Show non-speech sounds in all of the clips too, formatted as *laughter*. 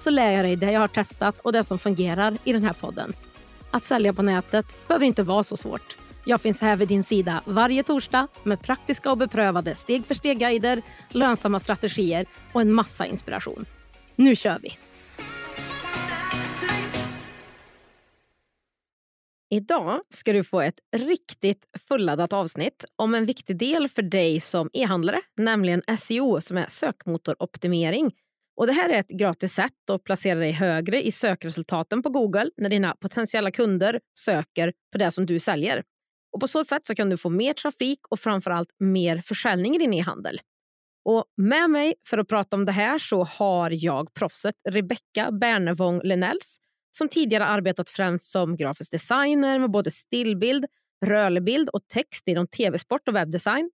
så lär jag dig det jag har testat och det som fungerar i den här podden. Att sälja på nätet behöver inte vara så svårt. Jag finns här vid din sida varje torsdag med praktiska och beprövade steg för steg-guider, lönsamma strategier och en massa inspiration. Nu kör vi! Idag ska du få ett riktigt fulladdat avsnitt om en viktig del för dig som e-handlare, nämligen SEO som är sökmotoroptimering och Det här är ett gratis sätt att placera dig högre i sökresultaten på Google när dina potentiella kunder söker på det som du säljer. Och På så sätt så kan du få mer trafik och framförallt mer försäljning i din e-handel. Och med mig för att prata om det här så har jag proffset Rebecka Bernevång Lenells som tidigare arbetat främst som grafisk designer med både stillbild, rörlig bild och text inom tv-sport och webbdesign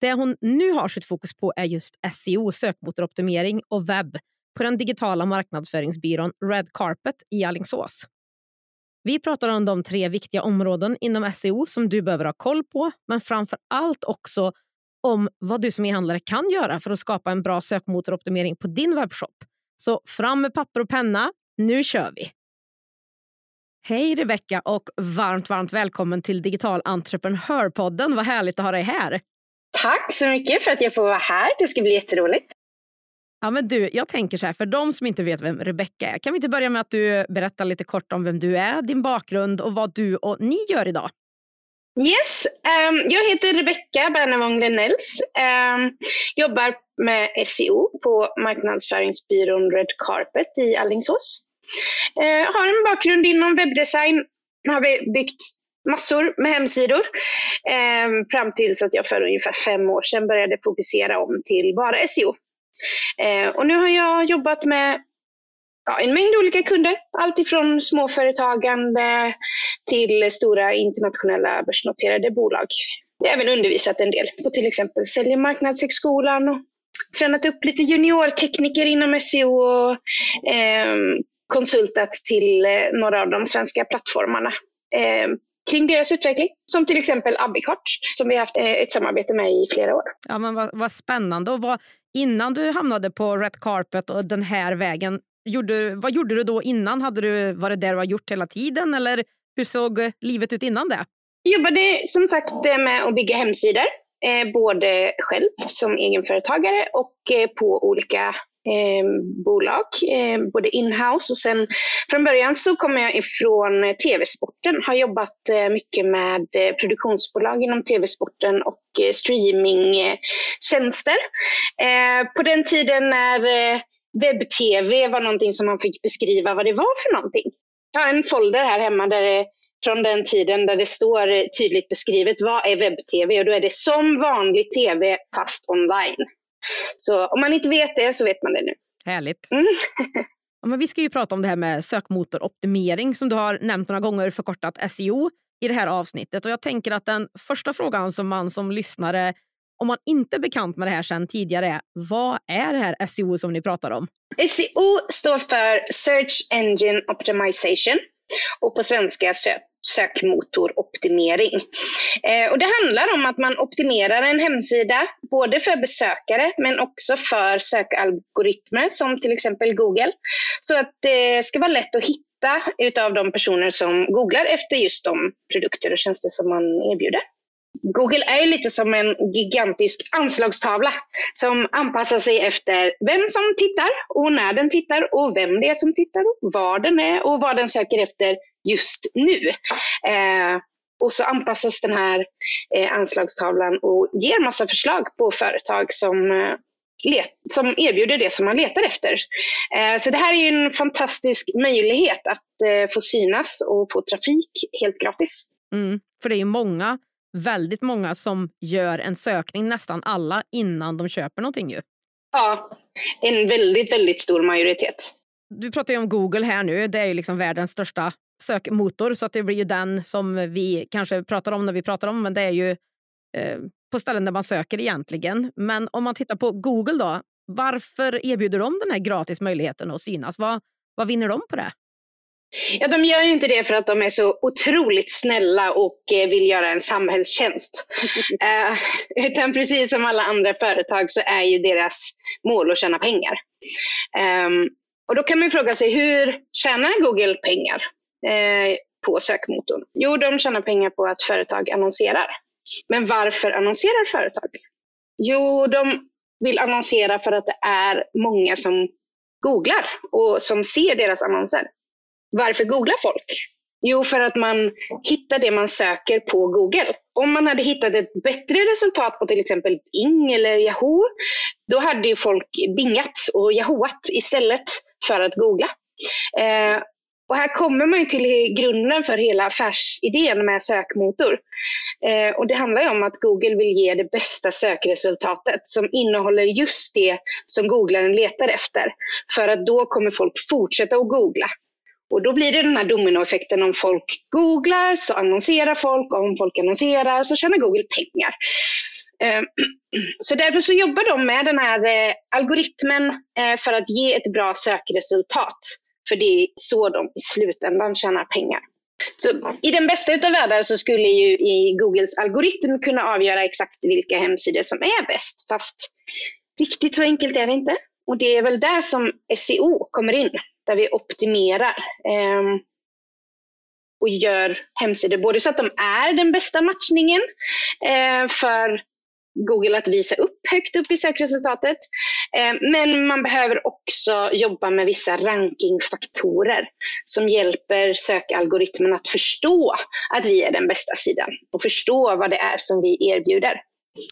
det hon nu har sitt fokus på är just SEO, sökmotoroptimering och webb på den digitala marknadsföringsbyrån Red Carpet i Alingsås. Vi pratar om de tre viktiga områden inom SEO som du behöver ha koll på, men framför allt också om vad du som e-handlare kan göra för att skapa en bra sökmotoroptimering på din webbshop. Så fram med papper och penna, nu kör vi! Hej Rebecka och varmt, varmt välkommen till Digital entreprenörpodden. Vad härligt att ha dig här. Tack så mycket för att jag får vara här. Det ska bli jätteroligt. Ja, men du, jag tänker så här, för de som inte vet vem Rebecka är, kan vi inte börja med att du berättar lite kort om vem du är, din bakgrund och vad du och ni gör idag? Yes, um, jag heter Rebecka Bernevång Lenells. Um, jobbar med SEO på marknadsföringsbyrån Red Carpet i Allingsås. Uh, har en bakgrund inom webbdesign, har vi byggt massor med hemsidor. Eh, fram tills att jag för ungefär fem år sedan började fokusera om till bara SEO. Eh, och nu har jag jobbat med ja, en mängd olika kunder. Allt ifrån småföretagande till stora internationella börsnoterade bolag. Jag har även undervisat en del på till exempel Sälj och marknadshögskolan och tränat upp lite juniortekniker inom SEO och eh, konsultat till eh, några av de svenska plattformarna. Eh, kring deras utveckling. Som till exempel Abicart som vi har haft eh, ett samarbete med i flera år. Ja, men vad, vad spännande. Och vad, innan du hamnade på Red Carpet och den här vägen, gjorde, vad gjorde du då innan? Hade du varit där du har gjort hela tiden eller hur såg livet ut innan det? Jag jobbade som sagt eh, med att bygga hemsidor. Eh, både själv som egenföretagare och eh, på olika eh, Eh, bolag, eh, både inhouse och sen från början så kommer jag ifrån eh, tv-sporten, har jobbat eh, mycket med eh, produktionsbolag inom tv-sporten och eh, streamingtjänster. Eh, på den tiden när eh, webb-tv var någonting som man fick beskriva vad det var för någonting. Jag har en folder här hemma där det från den tiden där det står tydligt beskrivet vad är webb-tv och då är det som vanlig tv fast online. Så om man inte vet det så vet man det nu. Härligt. Mm. *laughs* ja, men vi ska ju prata om det här med sökmotoroptimering som du har nämnt några gånger, förkortat SEO, i det här avsnittet. Och jag tänker att den första frågan som man som lyssnare om man inte är bekant med det här sedan tidigare är, vad är det här SEO som ni pratar om? SEO står för Search Engine Optimization och på svenska sökmotoroptimering. Eh, och det handlar om att man optimerar en hemsida både för besökare men också för sökalgoritmer som till exempel Google. Så att det ska vara lätt att hitta utav de personer som googlar efter just de produkter och tjänster som man erbjuder. Google är lite som en gigantisk anslagstavla som anpassar sig efter vem som tittar och när den tittar och vem det är som tittar och var den är och vad den söker efter just nu. Eh, och så anpassas den här eh, anslagstavlan och ger massa förslag på företag som, eh, let, som erbjuder det som man letar efter. Eh, så det här är en fantastisk möjlighet att eh, få synas och få trafik helt gratis. Mm, för det är ju många, väldigt många som gör en sökning, nästan alla, innan de köper någonting ju. Ja, en väldigt, väldigt stor majoritet. du pratar ju om Google här nu. Det är ju liksom världens största sökmotor så att det blir ju den som vi kanske pratar om när vi pratar om, men det är ju eh, på ställen där man söker egentligen. Men om man tittar på Google då, varför erbjuder de den här gratis möjligheten att synas? Vad, vad vinner de på det? Ja, de gör ju inte det för att de är så otroligt snälla och eh, vill göra en samhällstjänst. uh, *laughs* utan precis som alla andra företag så är ju deras mål att tjäna pengar. Um, och då kan man fråga sig, hur tjänar Google pengar Eh, på sökmotorn? Jo, de tjänar pengar på att företag annonserar. Men varför annonserar företag? Jo, de vill annonsera för att det är många som googlar och som ser deras annonser. Varför googlar folk? Jo, för att man hittar det man söker på Google. Om man hade hittat ett bättre resultat på till exempel Bing eller Yahoo, då hade ju folk bingat och Yahooat istället för att googla. Eh, och här kommer man till grunden för hela affärsidén med sökmotor. Eh, och det handlar ju om att Google vill ge det bästa sökresultatet som innehåller just det som googlaren letar efter. För att då kommer folk fortsätta att googla. Och då blir det den här dominoeffekten om folk googlar så annonserar folk och om folk annonserar så tjänar Google pengar. Eh, *clears throat* så därför så jobbar de med den här eh, algoritmen eh, för att ge ett bra sökresultat. För det är så de i slutändan tjänar pengar. Så I den bästa utav världar så skulle ju i Googles algoritm kunna avgöra exakt vilka hemsidor som är bäst. Fast riktigt så enkelt är det inte. Och det är väl där som SEO kommer in där vi optimerar eh, och gör hemsidor både så att de är den bästa matchningen eh, för Google att visa upp högt upp i sökresultatet. Eh, men man behöver också jobba med vissa rankingfaktorer som hjälper sökalgoritmen att förstå att vi är den bästa sidan och förstå vad det är som vi erbjuder.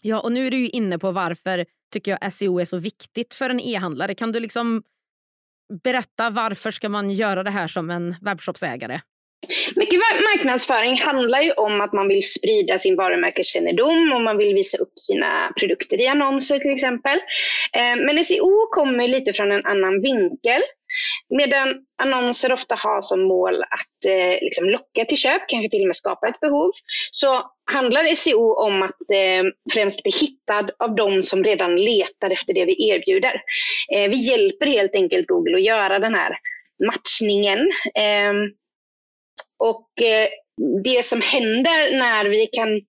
Ja, och nu är du ju inne på varför tycker jag SEO är så viktigt för en e-handlare. Kan du liksom berätta varför ska man göra det här som en webbshopsägare? Mycket marknadsföring handlar ju om att man vill sprida sin varumärkeskännedom och man vill visa upp sina produkter i annonser till exempel. Eh, men SEO kommer lite från en annan vinkel. Medan annonser ofta har som mål att eh, liksom locka till köp, kanske till och med skapa ett behov, så handlar SEO om att eh, främst bli hittad av de som redan letar efter det vi erbjuder. Eh, vi hjälper helt enkelt Google att göra den här matchningen. Ehm, och eh, det som händer när vi kan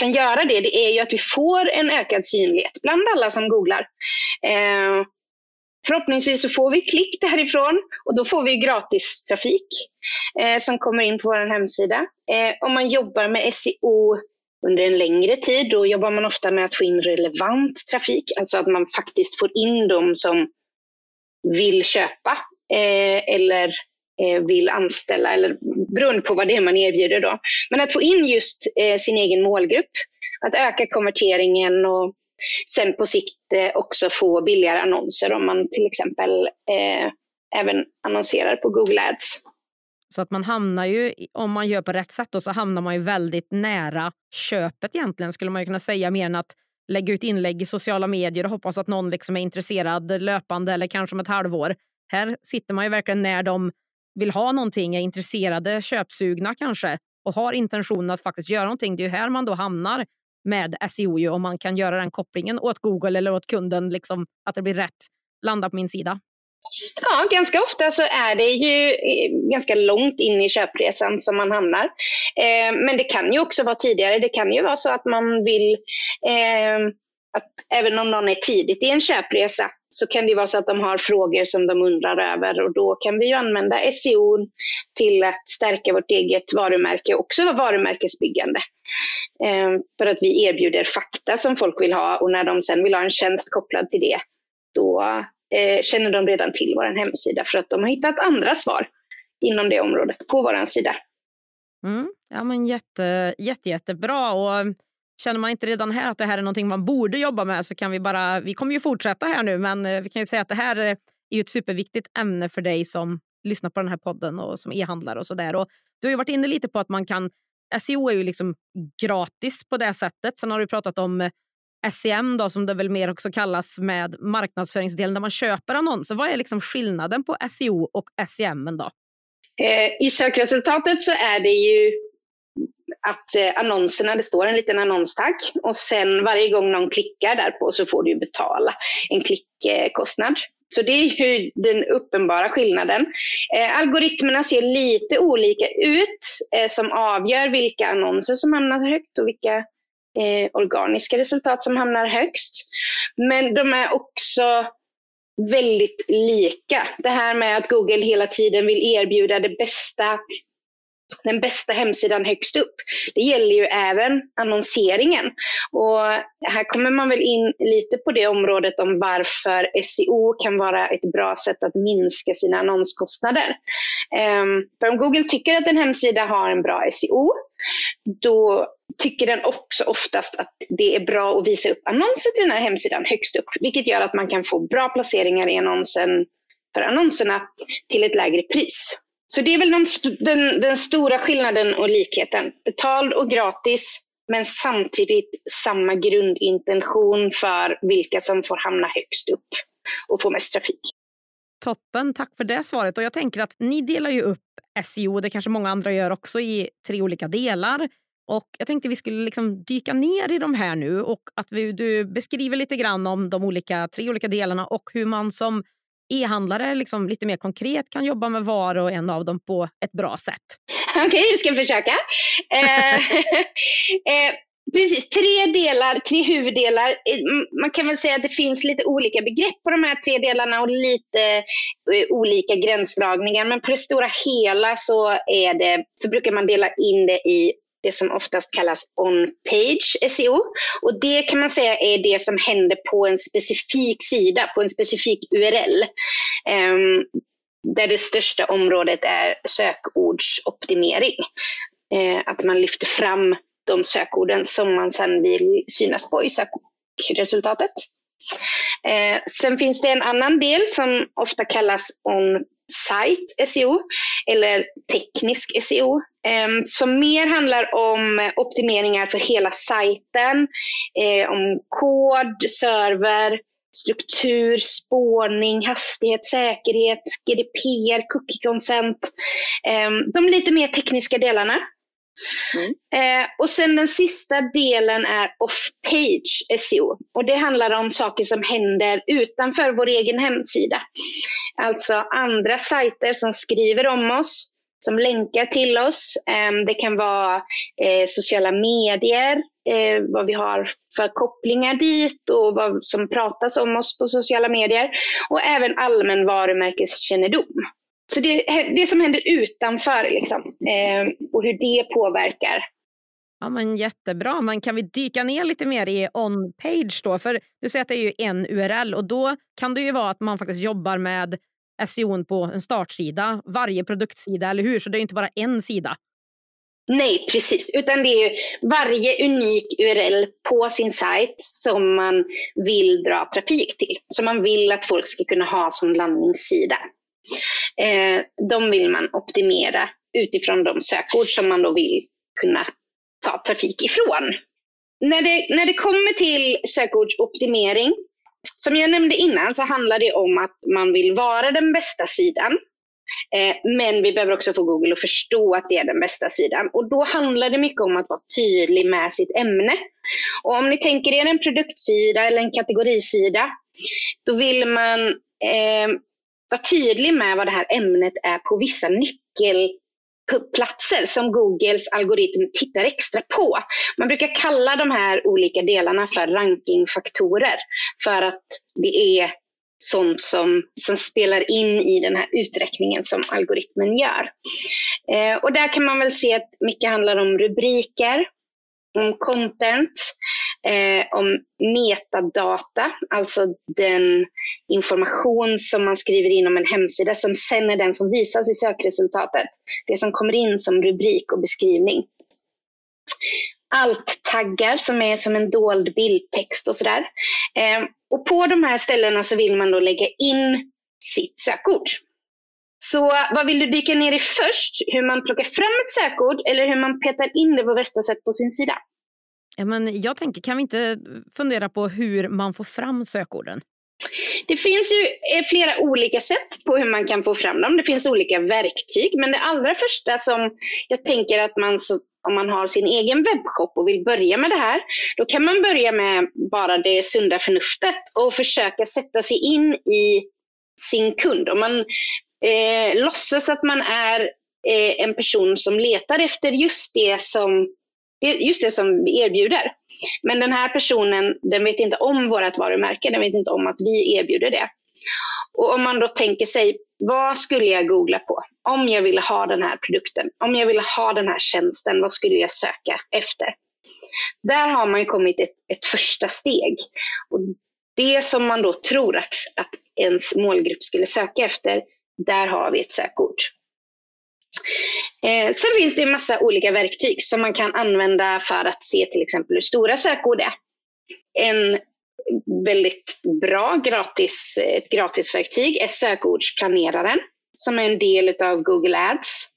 kan göra det, det är ju att vi får en ökad synlighet bland alla som googlar. Eh, Förhoppningsvis så får vi klick därifrån och då får vi gratis trafik eh, som kommer in på vår hemsida. Eh, om man jobbar med SEO under en längre tid, då jobbar man ofta med att få in relevant trafik, alltså att man faktiskt får in dem som vill köpa eh, eller Eh, vill anställa, eller beroende på vad det är man erbjuder då. Men att få in just eh, sin egen målgrupp, att öka konverteringen och sen på sikt eh, också få billigare annonser om man till exempel även annonserar på Google Ads. Så att man hamnar ju, om man gör på rätt sätt, då, så hamnar man ju väldigt nära köpet egentligen skulle man kunna säga mer än att lägga ut inlägg i sociala medier och hoppas att någon liksom är intresserad löpande eller kanske om ett halvår. Här sitter man ju verkligen när de vill ha någonting, är intresserade, köpsugna kanske och har intentionen att faktiskt göra någonting. Det är ju här man då hamnar med SEO ju, om man kan göra den kopplingen åt Google eller åt kunden, liksom, att det blir rätt, landa på min sida. Ja, ganska ofta så är det ju eh, ganska långt in i köpresan som man hamnar. Eh, men det kan ju också vara tidigare. Det kan ju vara så att man vill, eh, att även om någon är tidigt i en köpresa, så kan det vara så att de har frågor som de undrar över och då kan vi ju använda SEO till att stärka vårt eget varumärke och också vara varumärkesbyggande. Eh, för att vi erbjuder fakta som folk vill ha och när de sen vill ha en tjänst kopplad till det, då eh, känner de redan till vår hemsida för att de har hittat andra svar inom det området på vår sida. Mm, ja, men jätte, jätte, jättebra. Och känner man inte redan här att det här är någonting man borde jobba med så kan vi bara, vi kommer ju fortsätta här nu, men eh, vi kan ju säga att det här eh, är ju ett superviktigt ämne för dig som lyssnar på den här podden och som e-handlare och sådär. Du har ju varit inne lite på att man kan SEO är ju liksom gratis på det sättet. Sen har du pratat om eh, SEM då, som det väl mer också kallas med marknadsföringsdelen där man köper annonser. Vad är liksom skillnaden på SEO och SEM då? I sökresultatet så är det ju att eh, annonserna, det står en liten annonstagg och sen varje gång någon klickar därpå så får du betala en klickkostnad. Så det är ju den uppenbara skillnaden. Eh, algoritmerna ser lite olika ut eh, som avgör vilka annonser som hamnar högt och vilka eh, organiska resultat som hamnar högst. Men de är också väldigt lika. Det här med att Google hela tiden vill erbjuda det bästa den bästa hemsidan högst upp. Det gäller ju även annonseringen. Och här kommer man väl in lite på det området om varför SEO kan vara ett bra sätt att minska sina annonskostnader. Um, för om Google tycker att en hemsida har en bra SEO, då tycker den också oftast att det är bra att visa upp annonser till den här hemsidan högst upp, vilket gör att man kan få bra placeringar i annonsen för annonserna till ett lägre pris. Så det är väl den, den, den stora skillnaden och likheten. Betald och gratis, men samtidigt samma grundintention för vilka som får hamna högst upp och få mest trafik. Toppen, tack för det svaret. Och jag tänker att ni delar ju upp SEO, det kanske många andra gör också, i tre olika delar. Och Jag tänkte vi skulle liksom dyka ner i de här nu och att vi, du beskriver lite grann om de olika, tre olika delarna och hur man som e-handlare liksom lite mer konkret kan jobba med var och en av dem på ett bra sätt? *laughs* Okej, okay, vi ska försöka. Eh, *laughs* eh, precis, tre delar, tre huvuddelar. Eh, man kan väl säga att det finns lite olika begrepp på de här tre delarna och lite eh, olika gränsdragningar. Men på det stora hela så, är det, så brukar man dela in det i det som oftast kallas on-page SEO. Och det kan man säga är det som händer på en specifik sida, på en specifik URL. Um, ehm, där det största området är sökordsoptimering. Uh, att man lyfter fram de sökorden som man sedan vill synas på i sökresultatet. Eh, sen finns det en annan del som ofta kallas on-site SEO eller teknisk SEO som mer handlar om optimeringar för hela sajten, eh, om kod, server, struktur, spårning, hastighet, säkerhet, GDPR, cookie consent. Ehm, de lite mer tekniska delarna. Mm. Eh, och sen den sista delen är off-page SEO. Och det handlar om saker som händer utanför vår egen hemsida. Alltså andra sajter som skriver om oss, som länkar till oss. Ehm, det kan vara eh, sociala medier, eh, vad vi har för kopplingar dit och vad som pratas om oss på sociala medier. Och även allmän varumärkeskännedom. Så det, det som händer utanför liksom, ehm, och hur det påverkar Ja, men jättebra. Men kan vi dyka ner lite mer i on-page då? För du säger att det är ju en URL och då kan det ju vara att man faktiskt jobbar med SEO på en startsida, varje produktsida, eller hur? Så det är inte bara en sida. Nej, precis. Utan det är varje unik URL på sin sajt som man vill dra trafik till. Som man vill att folk ska kunna ha som landningssida. Eh, de vill man optimera utifrån de sökord som man då vill kunna ta trafik ifrån. När det, när det kommer till sökordsoptimering som jag nämnde innan så handlar det om att man vill vara den bästa sidan. Eh, men vi behöver också få Google att förstå att vi är den bästa sidan. Och då handlar det mycket om att vara tydlig med sitt ämne. Och om ni tänker er en produktsida eller en kategorisida, då vill man eh, vara tydlig med vad det här ämnet är på vissa nyckel platser som Googles algoritm tittar extra på. Man brukar kalla de här olika delarna för rankingfaktorer för att det är sånt som, som spelar in i den här uträkningen som algoritmen gör. Eh, och där kan man väl se att mycket handlar om rubriker, om content, eh, om metadata, alltså den information som man skriver in om en hemsida som sen är den som visas i sökresultatet. Det som kommer in som rubrik och beskrivning. Alt-taggar som är som en dold bildtext och sådär. Eh, och på de här ställena så vill man då lägga in sitt sökord. Så vad vill du dyka ner i först? Hur man plockar fram ett sökord eller hur man petar in det på bästa sätt på sin sida? Men jag tänker, kan vi inte fundera på hur man får fram sökorden? Det finns ju eh, flera olika sätt på hur man kan få fram dem. Det finns olika verktyg, men det allra första som jag tänker att man om man har sin egen webbshop och vill börja med det här, då kan man börja med bara det sunda förnuftet och försöka sätta sig in i sin kund. Om man eh, låtsas att man är eh, en person som letar efter just det som just det som vi erbjuder. Men den här personen, den vet inte om vårt varumärke, den vet inte om att vi erbjuder det. Och om man då tänker sig, vad skulle jag googla på? Om jag ville ha den här produkten, om jag ville ha den här tjänsten, vad skulle jag söka efter? Där har man kommit ett, ett första steg. Och det som man då tror att, att ens målgrupp skulle söka efter, där har vi ett sökord. Eh, sen finns det en massa olika verktyg som man kan använda för att se till exempel hur stora sökord är. En väldigt bra gratis, ett gratisverktyg är sökordsplaneraren som är en del av Google Ads.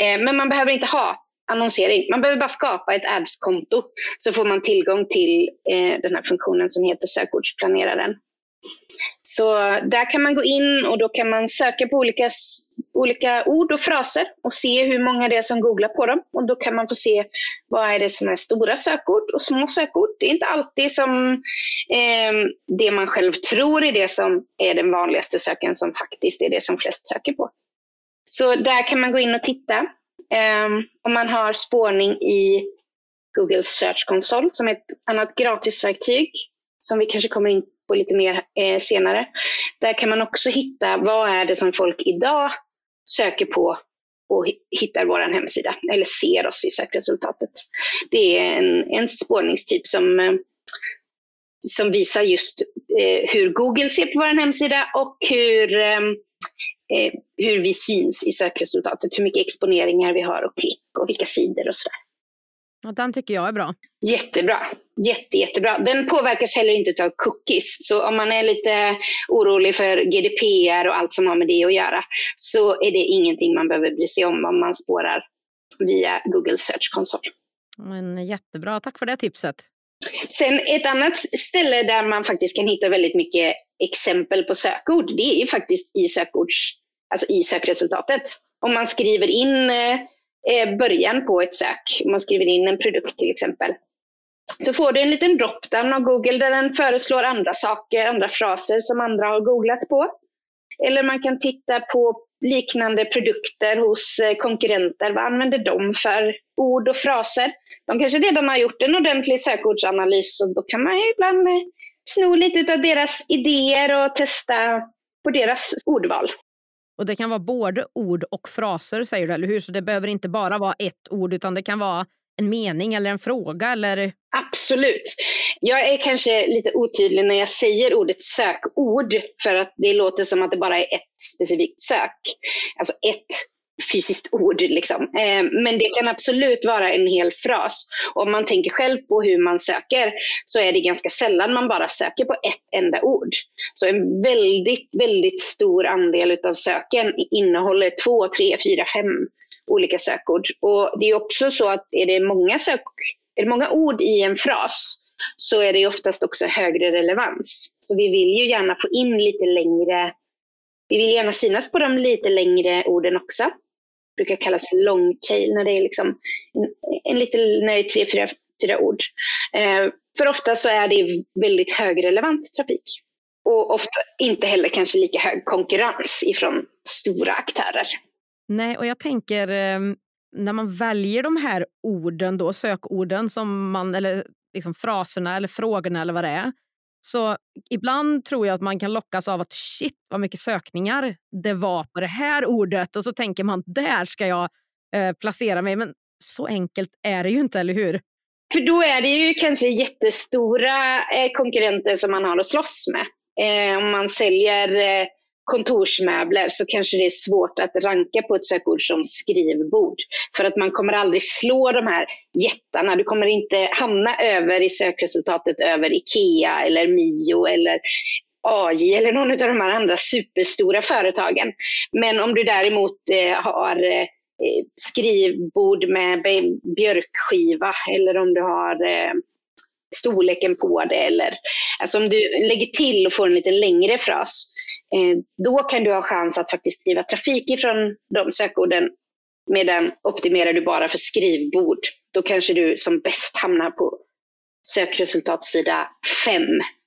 Eh, men man behöver inte ha annonsering. Man behöver bara skapa ett ads-konto så får man tillgång till eh, den här funktionen som heter sökordsplaneraren. Så där kan man gå in och då kan man söka på olika, olika ord och fraser och se hur många det är som googlar på dem. Och då kan man få se vad är det som är stora sökord och små sökord. Det är inte alltid som eh, det man själv tror är det som är den vanligaste söken som faktiskt är det som flest söker på. Så där kan man gå in och titta. Eh, om man har spårning i Google Search Console som är ett annat gratisverktyg som vi kanske kommer in på lite mer eh, senare. Där kan man också hitta vad är det som folk idag söker på och hittar vår hemsida eller ser oss i sökresultatet. Det är en, en spårningstyp som, eh, som visar just eh, hur Google ser på vår hemsida och hur, eh, eh, hur vi syns i sökresultatet, hur mycket exponeringar vi har och klick och vilka sidor och sådär. Och den tycker jag är bra. Jättebra. Jätte, jättebra. Den påverkas heller inte av cookies. Så om man är lite orolig för GDPR och allt som har med det att göra så är det ingenting man behöver bry sig om om man spårar via Google Search Console. Men jättebra. Tack för det tipset. Sen ett annat ställe där man faktiskt kan hitta väldigt mycket exempel på sökord, det är faktiskt i sökords, alltså i sökresultatet. Om man skriver in eh, eh, början på ett sök. Om man skriver in en produkt till exempel. Så får du en liten dropdown av Google där den föreslår andra saker, andra fraser som andra har googlat på. Eller man kan titta på liknande produkter hos eh, konkurrenter. Vad använder de för ord och fraser? De kanske redan har gjort en ordentlig sökordsanalys och då kan man ju ibland eh, sno lite av deras idéer och testa på deras ordval. Och det kan vara både ord och fraser säger du, eller hur? Så det behöver inte bara vara ett ord utan det kan vara en mening eller en fråga eller? Absolut. Jag är kanske lite otydlig när jag säger ordet sökord för att det låter som att det bara är ett specifikt sök. Alltså ett fysiskt ord. Liksom. Eh, men det kan absolut vara en hel fras. Om man tänker själv på hur man söker så är det ganska sällan man bara söker på ett enda ord. Så en väldigt, väldigt stor andel av söken innehåller två, tre, fyra, fem olika sökord. Och det är också så att är det många, sök, är det många ord i en fras så är det oftast också högre relevans. Så vi vill ju gärna få in lite längre vi vill gärna synas på de lite längre orden också Det brukar kallas long tail när det är liksom en, en lite, när det är tre, fyra, fyra ord. Eh, för ofta så är det väldigt högrelevant trafik. Och ofta inte heller kanske lika hög konkurrens ifrån stora aktörer. Nej, och jag tänker ehm, när man väljer de här orden, då, sökorden, som man, eller liksom fraserna eller frågorna eller vad det är, så ibland tror jag att man kan lockas av att shit vad mycket sökningar det var på det här ordet och så tänker man där ska jag eh, placera mig. Men så enkelt är det ju inte, eller hur? För då är det ju kanske jättestora eh, konkurrenter som man har att slåss med. Eh, om man säljer eh, kontorsmöbler så kanske det är svårt att ranka på ett sökord som skrivbord. För att man kommer aldrig slå de här jättarna. Du kommer inte hamna över i sökresultatet över IKEA eller Mio eller AJ eller någon av de här andra superstora företagen. Men om du däremot eh, har eh, skrivbord med björkskiva eller om du har eh, storleken på det eller alltså om du lägger till och får en lite längre fras, Eh, då kan du ha chans att faktiskt driva trafik ifrån de sökorden. Medan optimerar du bara för skrivbord, då kanske du som bäst hamnar på sökresultatsida 5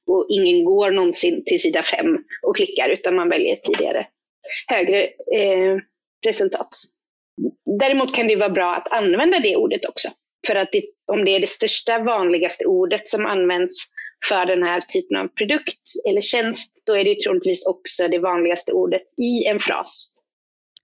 och ingen går någonsin till sida 5 och klickar utan man väljer tidigare högre eh, resultat. Däremot kan det vara bra att använda det ordet också. För att det, om det är det största vanligaste ordet som används för den här typen av produkt eller tjänst, då är det troligtvis också det vanligaste ordet i en fras.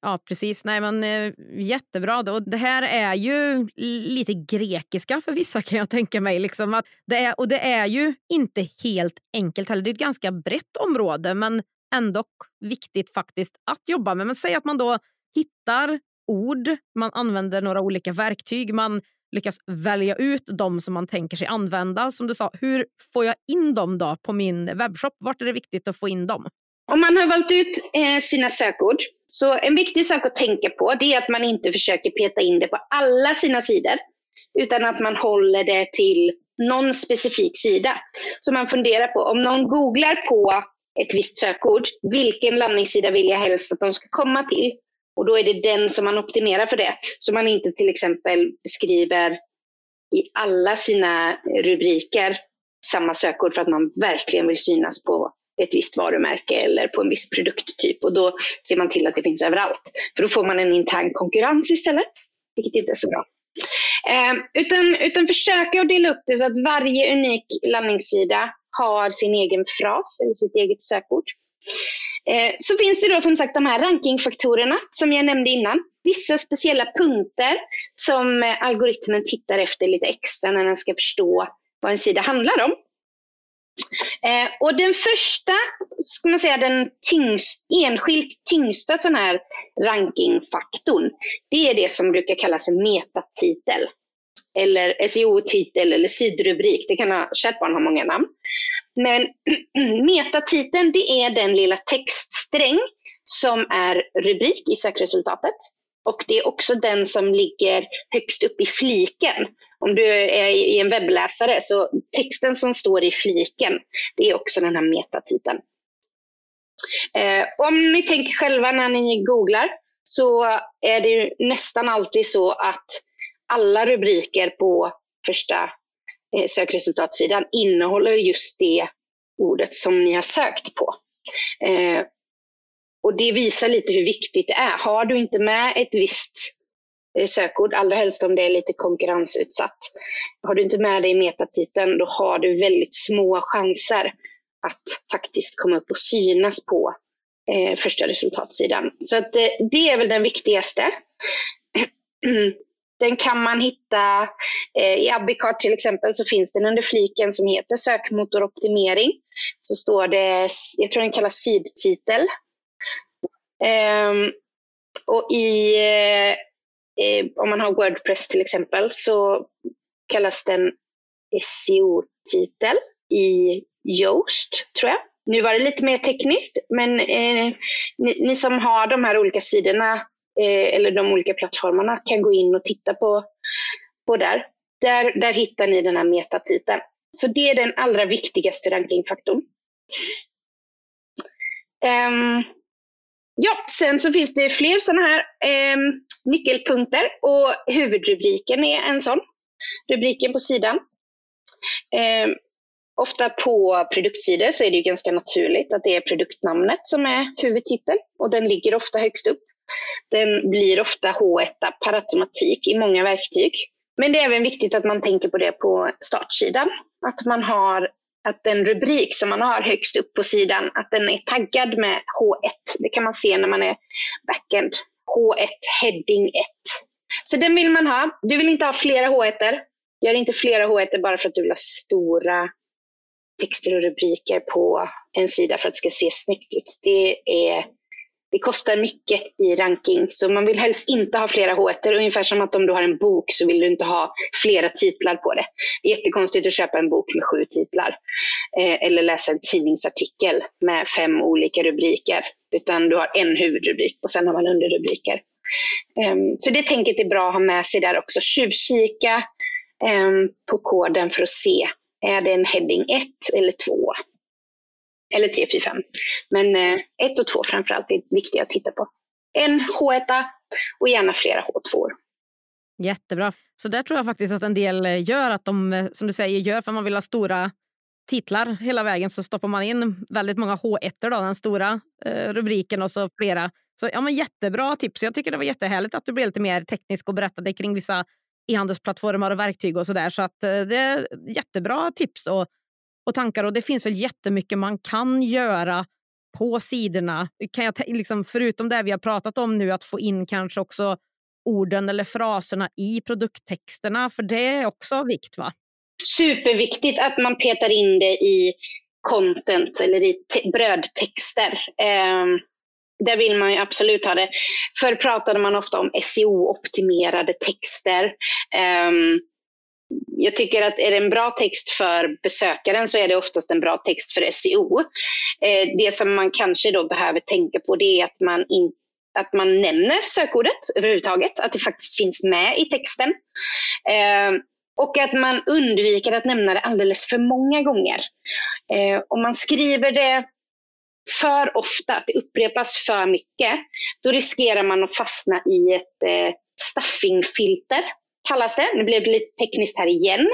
Ja, precis. Nej, men, eh, jättebra. Då. det här är ju lite grekiska för vissa kan jag tänka mig. Liksom att det är, och det är ju inte helt enkelt heller. Det är ett ganska brett område men ändå viktigt faktiskt att jobba med. Men säg att man då hittar ord, man använder några olika verktyg, man lyckas välja ut de som man tänker sig använda. Som du sa, hur får jag in dem då på min webbshop? Vart är det viktigt att få in dem? Om man har valt ut eh, sina sökord, så en viktig sak att tänka på det är att man inte försöker peta in det på alla sina sidor, utan att man håller det till någon specifik sida. Så man funderar på, om någon googlar på ett visst sökord, vilken landningssida vill jag helst att de ska komma till? Och då är det den som man optimerar för det. Så man inte till exempel skriver i alla sina rubriker samma sökord för att man verkligen vill synas på ett visst varumärke eller på en viss produkttyp. Och då ser man till att det finns överallt. För då får man en intern konkurrens istället, vilket inte är så bra. Eh, utan, utan försöka att dela upp det så att varje unik landningssida har sin egen fras eller sitt eget sökord. Eh, så finns det då som sagt de här rankingfaktorerna som jag nämnde innan. Vissa speciella punkter som eh, algoritmen tittar efter lite extra när den ska förstå vad en sida handlar om. Eh, och den första, ska man säga den tyngst, enskilt tyngsta sån här rankingfaktorn, det är det som brukar kallas en metatitel. Eller SEO-titel eller sidrubrik, det kan ha, kärt barn har många namn. Men *clears throat* metatiteln, det är den lilla textsträng som är rubrik i sökresultatet. Och det är också den som ligger högst upp i fliken. Om du är i en webbläsare, så texten som står i fliken, det är också den här metatiteln. Eh, om ni tänker själva när ni googlar, så är det nästan alltid så att alla rubriker på första Eh, sökresultatsidan innehåller just det ordet som ni har sökt på. Eh, och det visar lite hur viktigt det är. Har du inte med ett visst eh, sökord, allra helst om det är lite konkurrensutsatt. Har du inte med det i metatiteln, då har du väldigt små chanser att faktiskt komma upp och synas på eh, första resultatsidan. Så att, eh, det är väl den viktigaste. *clears throat* Den kan man hitta eh, i Abicart till exempel så finns den under fliken som heter sökmotoroptimering. Så står det, jag tror den kallas sidtitel. Ehm, och i, eh, eh, om man har Wordpress till exempel så kallas den SEO-titel i Yoast, tror jag. Nu var det lite mer tekniskt, men eh, ni, ni, som har de här olika sidorna eh, eller de olika plattformarna kan gå in och titta på, på där. där. Där hittar ni den här metatiteln. Så det är den allra viktigaste rankingfaktorn. Um, ja, sen så finns det fler sådana här um, nyckelpunkter och huvudrubriken är en sån. Rubriken på sidan. Um, ofta på produktsidor så är det ju ganska naturligt att det är produktnamnet som är huvudtiteln och den ligger ofta högst upp. Den blir ofta H1 per automatik i många verktyg. Men det är även viktigt att man tänker på det på startsidan. Att man har att den rubrik som man har högst upp på sidan, att den är taggad med H1. Det kan man se när man är backend. H1 heading 1. Så den vill man ha. Du vill inte ha flera H1. Gör inte flera H1 bara för att du vill ha stora texter och rubriker på en sida för att det ska se snyggt ut. Det är det kostar mycket i ranking, så man vill helst inte ha flera H1. Ungefär som att om du har en bok så vill du inte ha flera titlar på det. Det är jättekonstigt att köpa en bok med sju titlar. Eh, eller läsa en tidningsartikel med fem olika rubriker. Utan du har en huvudrubrik och sen har man underrubriker. Eh, så det tänket är bra att ha med sig där också. Tjuvkika eh, på koden för att se är det en heading 1 eller 2. Eller 3, 4, 5. Men eh, 1 och 2 framförallt är viktiga att titta på. En H1 och gärna flera H2. Jättebra. Så där tror jag faktiskt att en del eh, gör att de, eh, som du säger, gör för man vill ha stora titlar hela vägen så stoppar man in väldigt många H1, då, den stora eh, rubriken och så flera. Så ja, men jättebra tips. Jag tycker det var jättehärligt att du blev lite mer teknisk och berättade kring vissa e-handelsplattformar och verktyg och så där. Så att eh, det är jättebra tips och, och tankar och det finns väl jättemycket man kan göra på sidorna. Kan jag liksom, förutom det vi har pratat om nu, att få in kanske också orden eller fraserna i produkttexterna, för det är också av vikt va? Superviktigt att man petar in det i content eller i brödtexter. Eh, där vill man ju absolut ha det. Förr pratade man ofta om SEO-optimerade texter. Eh, jag tycker att är det en bra text för besökaren så är det oftast en bra text för SEO. Eh, det som man kanske då behöver tänka på det är att man, in, att man nämner sökordet överhuvudtaget, att det faktiskt finns med i texten. Eh, och att man undviker att nämna det alldeles för många gånger. Eh, om man skriver det för ofta, att det upprepas för mycket, då riskerar man att fastna i ett eh, staffingfilter kallas det. Nu blev det lite tekniskt här igen.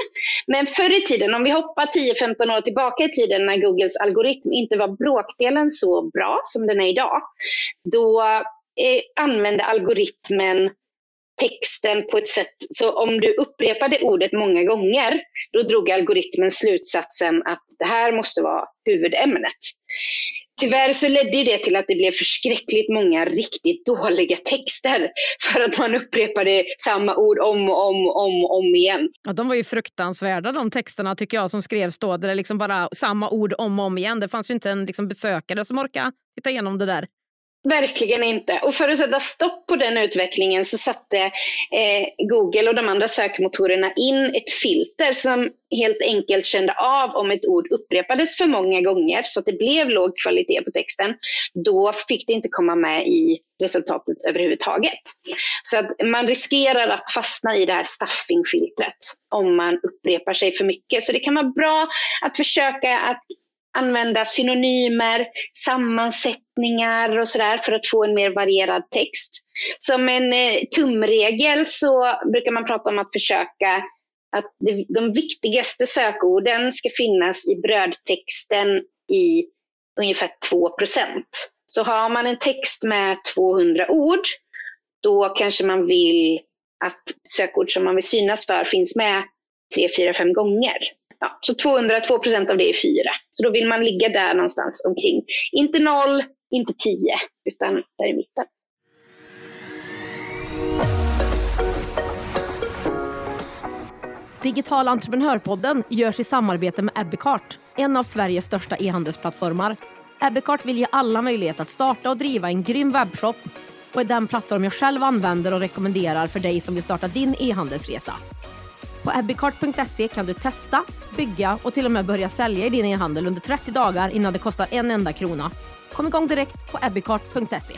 Men förr i tiden, om vi hoppar 10-15 år tillbaka i tiden när Googles algoritm inte var bråkdelen så bra som den är idag, då eh, använde algoritmen texten på ett sätt, så om du upprepade ordet många gånger, då drog algoritmen slutsatsen att det här måste vara huvudämnet. Tyvärr så ledde det till att det blev förskräckligt många riktigt dåliga texter *laughs* för att man upprepade samma ord om och om och om, om igen. Ja, de var ju fruktansvärda de texterna tycker jag som skrevs då. Där det liksom bara samma ord om och om igen. Det fanns ju inte en liksom, besökare som orkade titta igenom det där. Verkligen inte. Och för att sätta stopp på den utvecklingen så satte eh, Google och de andra sökmotorerna in ett filter som helt enkelt kände av om ett ord upprepades för många gånger så att det blev låg kvalitet på texten. Då fick det inte komma med i resultatet överhuvudtaget. Så att man riskerar att fastna i det här staffingfiltret om man upprepar sig för mycket. Så det kan vara bra att försöka att använda synonymer, sammansättningar och sådär för att få en mer varierad text. Som en eh, tumregel så brukar man prata om att försöka att de viktigaste sökorden ska finnas i brödtexten i ungefär 2 Så har man en text med 200 ord, då kanske man vill att sökord som man vill synas för finns med 3, 4, 5 gånger. Ja, så 202 procent av det är 4. Så då vill man ligga där någonstans omkring. Inte 0, inte 10, utan där i mitten. Digital entreprenörpodden görs i samarbete med Ebbecart, en av Sveriges största e-handelsplattformar. Ebbecart vill ge alla möjlighet att starta och driva en grym webbshop och är den plattform jag själv använder och rekommenderar för dig som vill starta din e-handelsresa. På ebbicart.se kan du testa, bygga och till och med börja sälja i din e-handel under 30 dagar innan det kostar en enda krona. Kom igång direkt på ebbicart.se.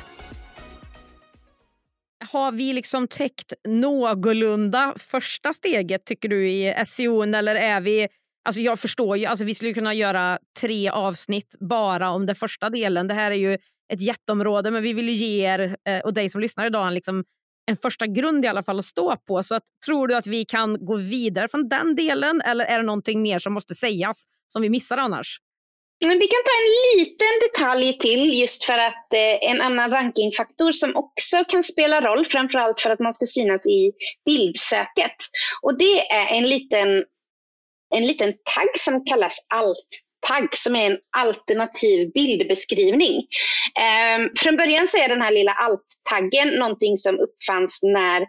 Har vi liksom täckt någorlunda första steget tycker du i SEO eller är vi Alltså jag förstår ju, alltså vi skulle kunna göra tre avsnitt bara om den första delen. Det här är ju ett jätteområde, men vi vill ju ge er eh, och dig som lyssnar idag en liksom en första grund i alla fall att stå på. Så att, tror du att vi kan gå vidare från den delen eller är det någonting mer som måste sägas som vi missar annars? Men vi kan ta en liten detalj till just för att eh, en annan rankingfaktor som också kan spela roll, framförallt för att man ska synas i bildsöket. Och det är en liten, en liten tagg som kallas alt tagg som är en alternativ bildbeskrivning. Eh, från början så är den här lilla alt-taggen någonting som uppfanns när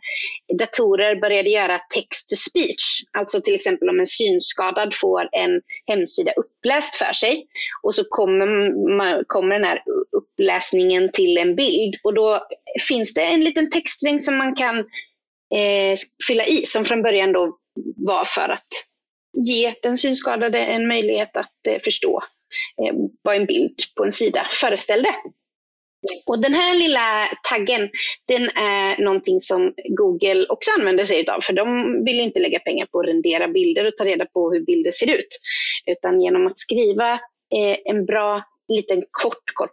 datorer började göra text to speech. Alltså till exempel om en synskadad får en hemsida uppläst för sig och så kommer, man, kommer den här uppläsningen till en bild och då finns det en liten textsträng som man kan eh, fylla i som från början då var för att ge den synskadade en möjlighet att eh, förstå eh, vad en bild på en sida föreställde. Och den här lilla taggen, den är någonting som Google också använder sig av. För de vill inte lägga pengar på att rendera bilder och ta reda på hur bilder ser ut. Utan genom att skriva eh, en bra liten kort, kort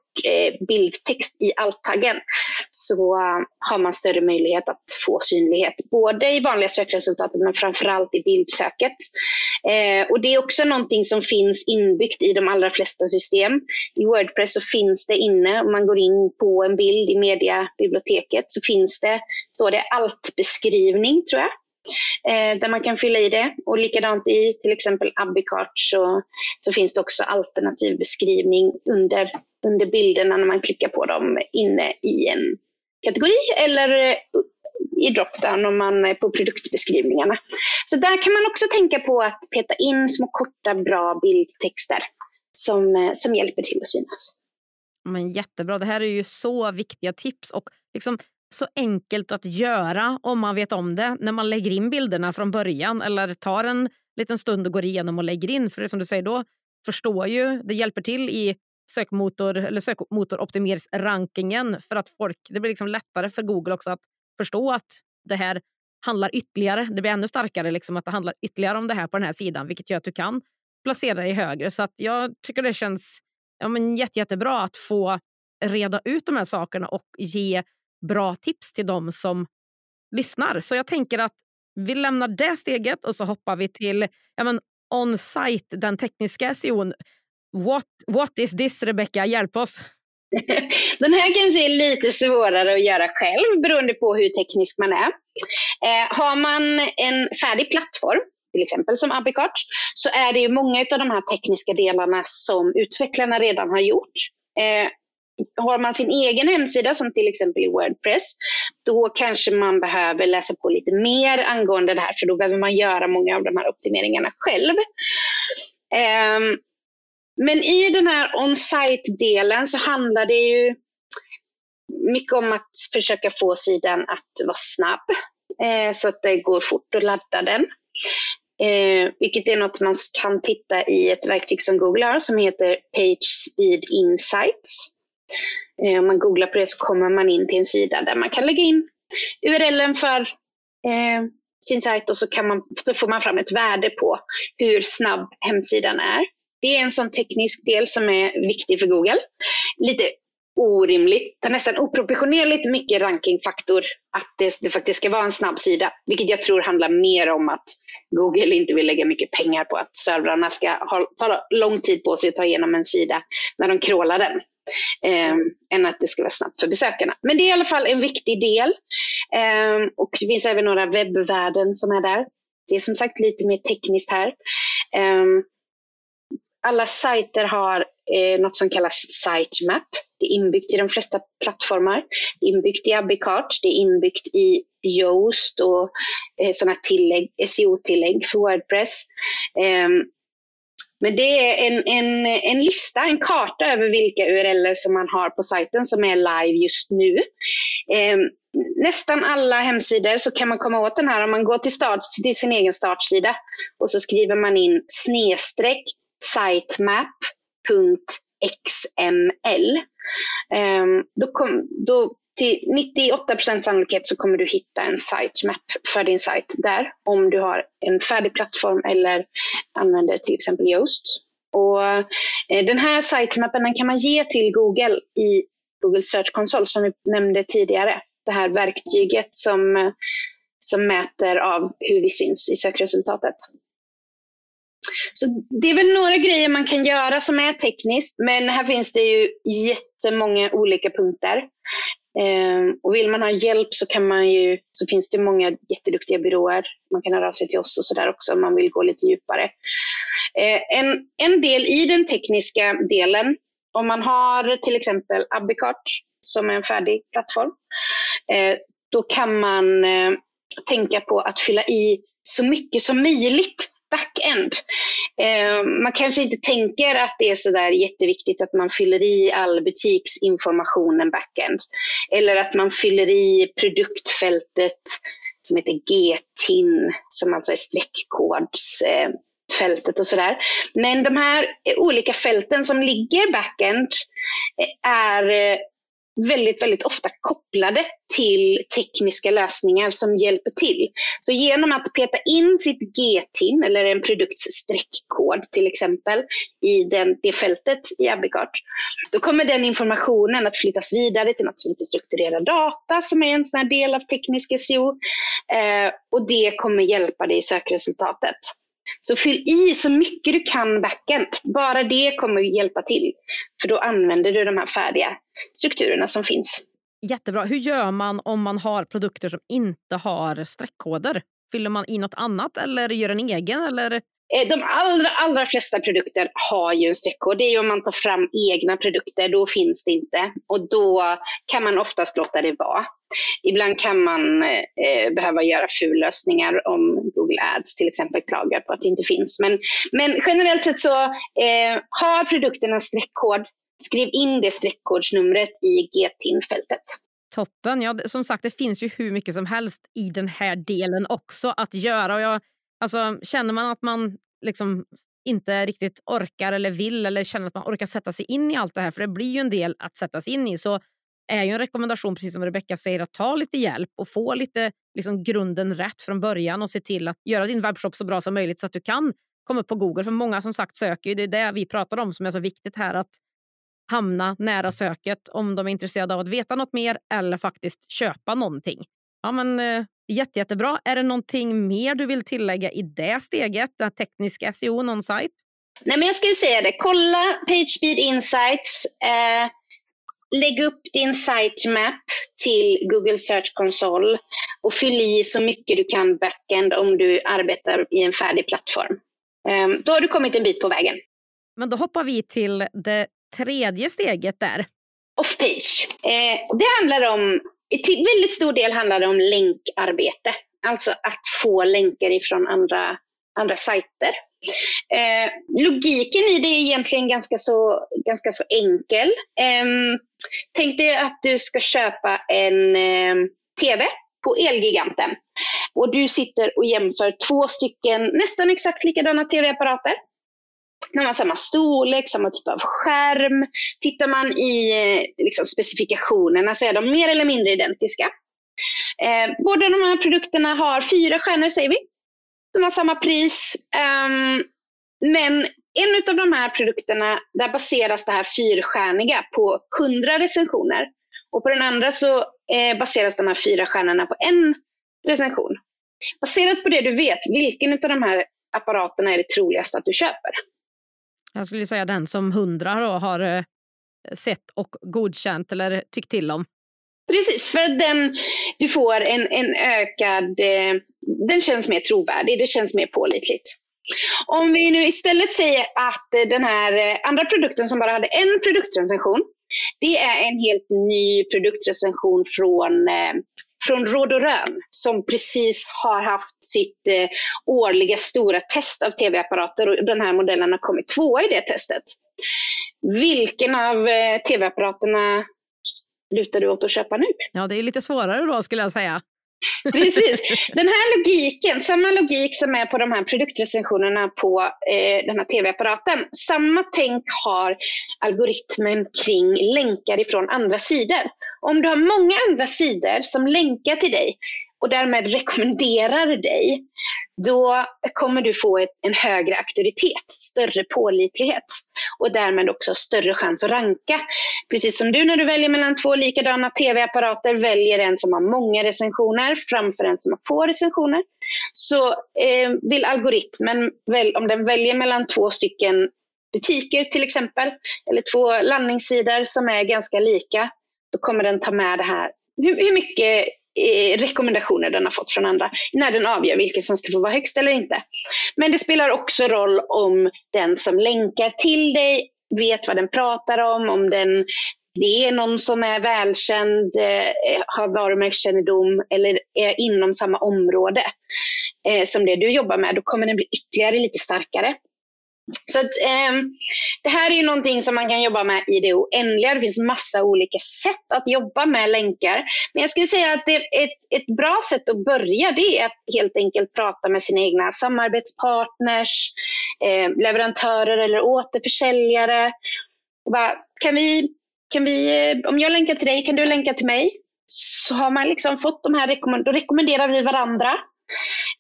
bildtext i alt-taggen så har man större möjlighet att få synlighet. Både i vanliga sökresultat men framförallt i bildsöket. Eh, och det är också någonting som finns inbyggt i de allra flesta system. I Wordpress så finns det inne, om man går in på en bild i mediabiblioteket så finns det, står det alt-beskrivning tror jag eh, där man kan fylla i det. Och likadant i till exempel Abicart så, så finns det också alternativ beskrivning under, under bilderna när man klickar på dem inne i en kategori eller eh, i dropdown om man är på produktbeskrivningarna. Så där kan man också tänka på att peta in små korta bra bildtexter som, eh, som hjälper till att synas. Men jättebra. Det här är ju så viktiga tips och liksom så enkelt att göra om man vet om det när man lägger in bilderna från början eller tar en liten stund och går igenom och lägger in. För det som du säger då förstår ju, det hjälper till i sökmotor eller sökmotoroptimeringsrankingen för att folk, det blir liksom lättare för Google också att förstå att det här handlar ytterligare, det blir ännu starkare liksom att det handlar ytterligare om det här på den här sidan vilket gör att du kan placera dig högre. Så att jag tycker det känns ja, men jätte, jättebra att få reda ut de här sakerna och ge bra tips till dem som lyssnar. Så jag tänker att vi lämnar det steget och så hoppar vi till ja, men on-site, den tekniska SEOn. What, what is this, Rebecca? Hjälp oss! *laughs* Den här kanske är lite svårare att göra själv beroende på hur teknisk man är. Eh, har man en färdig plattform, till exempel som Abicart, så är det ju många av de här tekniska delarna som utvecklarna redan har gjort. Eh, har man sin egen hemsida som till exempel i Wordpress, då kanske man behöver läsa på lite mer angående det här, för då behöver man göra många av de här optimeringarna själv. Um, men i den här on-site-delen så handlar det ju mycket om att försöka få sidan att vara snabb, eh, så att det går fort att ladda den. Eh, vilket är något man kan titta i ett verktyg som Google har som heter Page Speed Insights. Eh, om man googlar på det så kommer man in till en sida där man kan lägga in URLen för eh, sin sajt och så, kan man, så får man fram ett värde på hur snabb hemsidan är. Det är en sån teknisk del som är viktig för Google. Lite orimligt, nästan oproportionerligt mycket rankingfaktor att det, det, faktiskt ska vara en snabb sida. Vilket jag tror handlar mer om att Google inte vill lägga mycket pengar på att servrarna ska ha, ta lång tid på sig att ta igenom en sida när de crawlar den eh, än att det ska vara snabbt för besökarna. Men det är i alla fall en viktig del. Eh, och det finns även några webbvärden som är där. Det är som sagt lite mer tekniskt här. Eh, alla sajter har eh, något som kallas sitemap. Det är inbyggt i de flesta plattformar. Det är inbyggt i Abicart, det är inbyggt i Yoast och eh, sådana tillägg, SEO-tillägg för Wordpress. Eh, men det är en, en, en lista, en karta över vilka URLer som man har på sajten som är live just nu. Eh, nästan alla hemsidor så kan man komma åt den här om man går till, start, till sin egen startsida och så skriver man in snedstreck sitemap.xml. Ehm, då, kom, då till 98% sannolikhet så kommer du hitta en sitemap för din sajt där. Om du har en färdig plattform eller använder till exempel Yoast. Och eh, den här sitemappen den kan man ge till Google i Google Search Console som vi nämnde tidigare. Det här verktyget som, eh, som mäter av hur vi syns i sökresultatet. Så det är väl några grejer man kan göra som är tekniskt, men här finns det ju jättemånga olika punkter. Eh, och vill man ha hjälp så, kan man ju, så finns det många jätteduktiga byråer. Man kan höra av sig till oss och sådär också om man vill gå lite djupare. Eh, en, en del i den tekniska delen, om man har till exempel Abicart som är en färdig plattform, eh, då kan man eh, tänka på att fylla i så mycket som möjligt backend. Eh, man kanske inte tänker att det är så där jätteviktigt att man fyller i all butiksinformationen backend. Eller att man fyller i produktfältet som heter GTIN, som alltså är streckkodsfältet och sådär. Men de här olika fälten som ligger backend är eh, väldigt, väldigt ofta kopplade till tekniska lösningar som hjälper till. Så genom att peta in sitt GTIN eller en produkts streckkod till exempel i den, det fältet i Abicart, då kommer den informationen att flyttas vidare till något som heter strukturerad data som är en sån del av teknisk SEO eh, och det kommer hjälpa dig i sökresultatet. Så fyll i så mycket du kan backend. Bara det kommer hjälpa till. För då använder du de här färdiga strukturerna som finns. Jättebra. Hur gör man om man har produkter som inte har streckkoder? Fyller man i något annat eller gör en egen? Eller? Eh, de allra, allra flesta produkter har ju en streckkod. Det är ju om man tar fram egna produkter, då finns det inte. Och då kan man oftast låta det vara. Ibland kan man eh, behöva göra fullösningar om Google Ads till exempel klagar på att det inte finns. Men, men generellt sett så eh, har produkten en streckkod, skriv in det streckkodsnumret i GTIN-fältet. Toppen. Ja, som sagt, det finns ju hur mycket som helst i den här delen också att göra. Och jag, alltså, känner man att man liksom inte riktigt orkar eller vill eller känner att man orkar sätta sig in i allt det här, för det blir ju en del att sätta sig in i, så är ju en rekommendation, precis som Rebecka säger, att ta lite hjälp och få lite liksom, grunden rätt från början och se till att göra din webbshop så bra som möjligt så att du kan komma upp på Google. För många som sagt söker ju, det är det vi pratar om som är så viktigt här, att hamna nära söket om de är intresserade av att veta något mer eller faktiskt köpa någonting. Ja, men, eh, jätte, jättebra. Är det någonting mer du vill tillägga i det steget, den tekniska SEO on-site? Nej, men jag skulle säga det. Kolla PageSpeed Insights. Eh, lägg upp din sitemap till Google Search Console och fyll i så mycket du kan backend om du arbetar i en färdig plattform. Um, då har du kommit en bit på vägen. Men då hoppar vi till det tredje steget där. Off-page. Eh, det handlar om, till väldigt stor del handlar det om länkarbete. Alltså att få länkar ifrån andra, andra sajter. Eh, logiken i det är egentligen ganska så, ganska så enkel. Eh, tänk dig att du ska köpa en eh, TV på Elgiganten. Och du sitter och jämför två stycken nästan exakt likadana TV-apparater. De har samma storlek, samma typ av skärm. Tittar man i eh, liksom, specifikationerna så är de mer eller mindre identiska. Eh, båda de här produkterna har fyra stjärnor säger vi. De har samma pris. Um, men en av de här produkterna, där baseras det här fyrstjärniga på 100 recensioner. Och på den andra så eh, baseras de här fyra stjärnorna på en recension. Baserat på det du vet, vilken av de här apparaterna är det troligast att du köper? Jag skulle säga den som 100 då har eh, sett och godkänt eller tyckt till om. Precis, för den, du får en, en ökad, eh, den känns mer trovärdig, det känns mer pålitligt. Om vi nu istället säger att eh, den här andra produkten som bara hade en produktrecension, det är en helt ny produktrecension från, eh, från Råd och Rön som precis har haft sitt årliga stora test av tv-apparater och den här modellen har kommit tvåa i det testet. Vilken av tv-apparaterna lutar du åt att köpa nu? Ja, det är lite svårare då skulle jag säga. *laughs* *laughs* Precis. Den här logiken, samma logik som är på de här produktrecensionerna på eh, den här tv-apparaten, samma tänk har algoritmen kring länkar ifrån andra sidor. Om du har många andra sidor som länkar till dig och därmed rekommenderar dig, då kommer du få ett, en högre auktoritet, större pålitlighet och därmed också större chans att ranka. Precis som du när du väljer mellan två likadana tv-apparater väljer en som har många recensioner framför en som har få recensioner. Så eh, vill algoritmen, väl, om den väljer mellan två stycken butiker till exempel, eller två landningssidor som är ganska lika, då kommer den ta med det här hur, hur mycket Eh, rekommendationer den har fått från andra när den avgör vilket som ska få vara högst eller inte. Men det spelar också roll om den som länkar till dig vet vad den pratar om, om den det är någon som är välkänd, eh, eh har varumärkeskännedom eller är inom samma område eh, som det du jobbar med, då kommer den bli ytterligare lite starkare. Så att, eh, det här är ju någonting som man kan jobba med i det oändliga. Det finns massa olika sätt att jobba med länkar. Men jag skulle säga att det, ett, ett bra sätt att börja det är att helt enkelt prata med sina egna samarbetspartners, eh, leverantörer eller återförsäljare. Bara, kan vi kan vi, eh, om jag länkar till dig, kan du länka till mig? Så har man liksom fått de här, då rekommenderar vi varandra.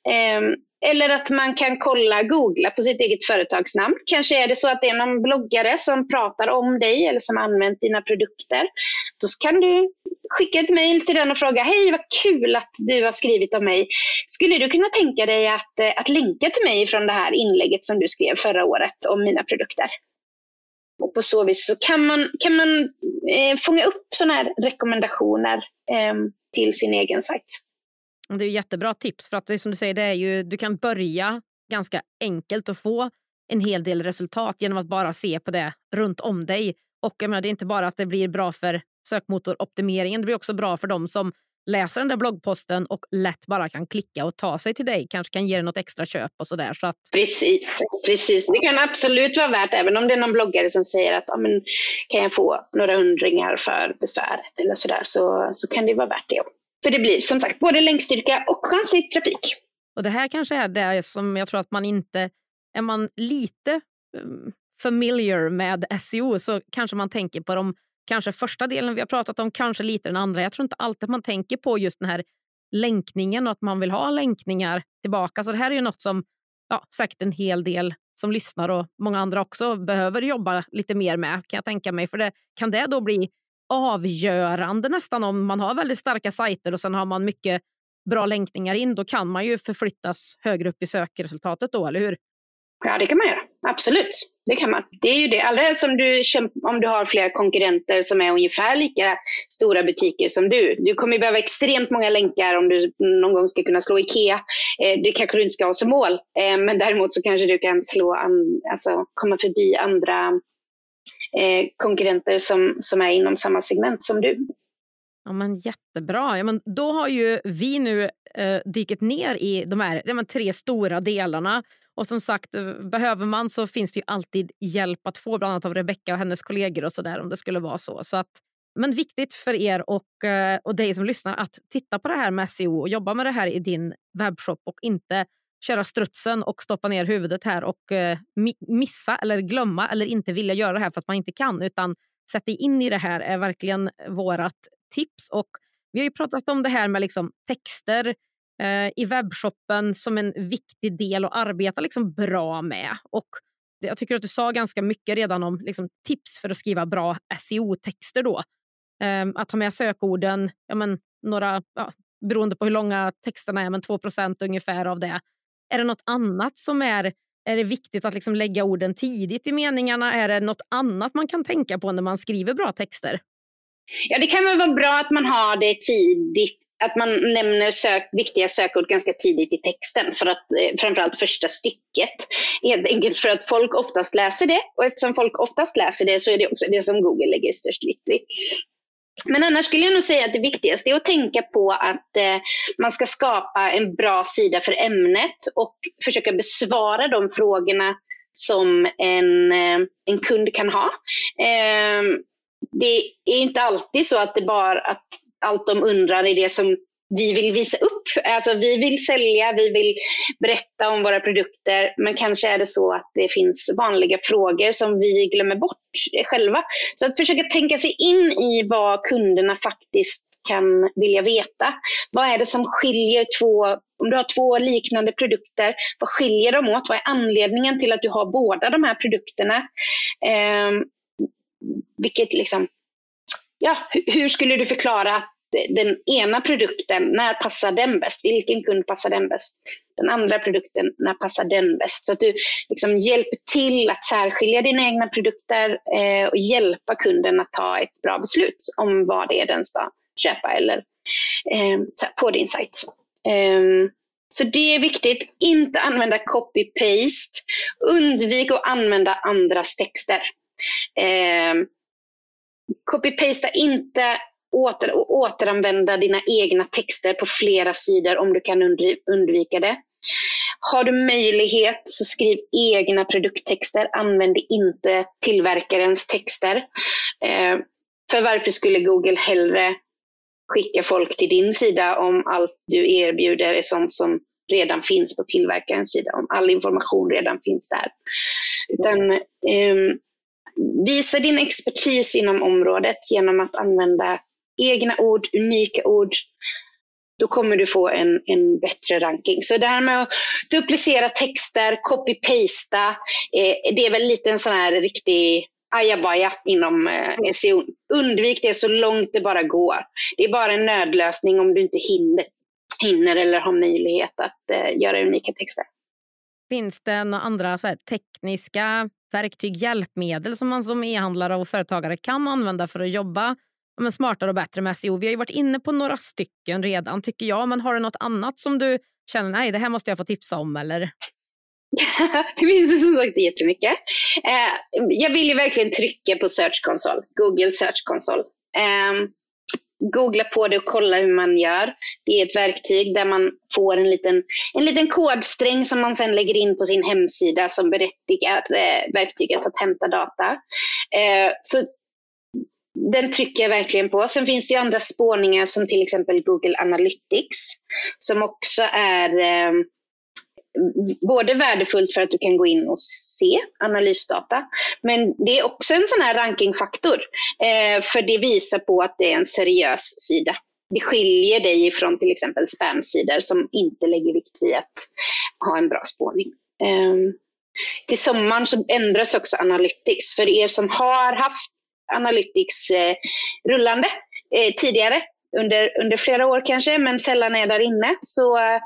Ehm, eller att man kan kolla, googla på sitt eget företagsnamn. Kanske är det så att det är någon bloggare som pratar om dig eller som använt dina produkter. Då kan du skicka ett mejl till den och fråga, hej vad kul att du har skrivit om mig. Skulle du kunna tänka dig att, eh, att länka till mig från det här inlägget som du skrev förra året om mina produkter? Och på så vis så kan man, kan man eh, fånga upp sådana här rekommendationer eh, till sin egen sajt. Det är jättebra tips för att det som du säger, det är ju, du kan börja ganska enkelt och få en hel del resultat genom att bara se på det runt om dig. Och jag menar, det är inte bara att det blir bra för sökmotoroptimeringen, det blir också bra för dem som läser den där bloggposten och lätt bara kan klicka och ta sig till dig. Kanske kan ge dig något extra köp och sådär. Så att... Precis, precis. Det kan absolut vara värt, även om det är någon bloggare som säger att men, kan jag få några hundringar för besväret eller sådär, så, så kan det vara värt det. För det blir som sagt både länkstyrka och chanslig trafik. Och det här kanske är det som jag tror att man inte... Är man lite um, familiar med SEO så kanske man tänker på de kanske första delen vi har pratat om, kanske lite den andra. Jag tror inte alltid man tänker på just den här länkningen och att man vill ha länkningar tillbaka. Så det här är ju något som ja, säkert en hel del som lyssnar och många andra också behöver jobba lite mer med kan jag tänka mig. För det, kan det då bli avgörande nästan om man har väldigt starka sajter och sen har man mycket bra länkningar in, då kan man ju förflyttas högre upp i sökresultatet då, eller hur? Ja, det kan man göra. Absolut, det kan man. Det är ju det. Allra helst om du, om du har flera konkurrenter som är ungefär lika stora butiker som du. Du kommer behöva extremt många länkar om du någon gång ska kunna slå IKEA. Eh, det kanske du inte ska ha som mål, eh, men däremot så kanske du kan slå an, alltså, komma förbi andra Eh, konkurrenter som, som är inom samma segment som du. Ja, men jättebra. Ja, men då har ju vi nu eh, dykt ner i de här de tre stora delarna. Och som sagt, eh, behöver man så finns det ju alltid hjälp att få, bland annat av Rebecka och hennes kollegor och så där om det skulle vara så. så att, men viktigt för er och, eh, och dig som lyssnar att titta på det här med SEO och jobba med det här i din webbshop och inte köra strutsen och stoppa ner huvudet här och eh, missa eller glömma eller inte vilja göra det här för att man inte kan. Utan sätt dig in i det här är verkligen vårt tips. Och vi har ju pratat om det här med liksom texter eh, i webbshoppen som en viktig del att arbeta liksom bra med. Och jag tycker att du sa ganska mycket redan om liksom, tips för att skriva bra SEO-texter. då. Eh, att ha med sökorden, ja, men, några, ja, beroende på hur långa texterna är, men 2% ungefär av det. Är det något annat som är är det viktigt att liksom lägga orden tidigt i meningarna? Är det något annat man kan tänka på när man skriver bra texter? Ja, det kan väl vara bra att man har det tidigt att man nämner sök, viktiga sökord ganska tidigt i texten, för att, eh, framförallt första stycket. Helt enkelt för att folk oftast läser det och eftersom folk oftast läser det så är det också det som Google lägger störst vikt vid. Men annars skulle jag nog säga att det viktigaste är att tänka på att eh, man ska skapa en bra sida för ämnet och försöka besvara de frågorna som en, eh, en kund kan ha. Eh, det är inte alltid så att det bara att allt de undrar är det som vi vill visa upp. Alltså vi vill sälja, vi vill berätta om våra produkter, men kanske är det så att det finns vanliga frågor som vi glömmer bort själva. Så att försöka tänka sig in i vad kunderna faktiskt kan vilja veta. Vad är det som skiljer två, om du har två liknande produkter, vad skiljer de åt? Vad är anledningen till att du har båda de här produkterna? Eh, vilket liksom, ja, hur skulle du förklara den ena produkten, när passar den bäst? Vilken kund passar den bäst? Den andra produkten, när passar den bäst? Så att du liksom hjälper till att särskilja dina egna produkter eh, och hjälpa kunden att ta ett bra beslut om vad det är den ska köpa eller eh, på din sajt. Eh, så det är viktigt, inte använda copy-paste. Undvik att använda andras texter. Eh, copy-pasta inte åter, återanvända dina egna texter på flera sidor om du kan undvika det. Har du möjlighet så skriv egna produkttexter. Använd inte tillverkarens texter. Eh, för varför skulle Google hellre skicka folk till din sida om allt du erbjuder är sånt som redan finns på tillverkarens sida, om all information redan finns där. Utan, eh, visa din expertis inom området genom att använda egna ord, unika ord, då kommer du få en, en bättre ranking. Så det här med att duplicera texter, copy-pasta, eh, det är väl lite en sån här riktig ajabaja inom eh, SEO. Undvik det så långt det bara går. Det är bara en nödlösning om du inte hinner, hinner eller har möjlighet att eh, göra unika texter. Finns det några andra så här, tekniska verktyg, hjälpmedel som man som e-handlare och företagare kan använda för att jobba men, smartare och bättre med SEO? Vi har ju varit inne på några stycken redan tycker jag, men har du något annat som du känner nej, det här måste jag få tipsa om eller? *laughs* det finns som sagt jättemycket. Eh, jag vill ju verkligen trycka på Search Console, Google Search Console. Eh, googla på det och kolla hur man gör. Det är ett verktyg där man får en liten, en liten kodsträng som man sedan lägger in på sin hemsida som berättigar eh, verktyget att hämta data. Eh, så den trycker jag verkligen på. Sen finns det ju andra spårningar som till exempel Google Analytics som också är eh, både värdefullt för att du kan gå in och se analysdata, men det är också en sån här rankingfaktor. Eh, för det visar på att det är en seriös sida. Det skiljer dig ifrån till exempel spamsidor som inte lägger vikt vid att ha en bra spårning. Eh, till sommaren så ändras också Analytics. För er som har haft Analytics eh, rullande eh, tidigare, under, under flera år kanske, men sällan är där inne, så eh,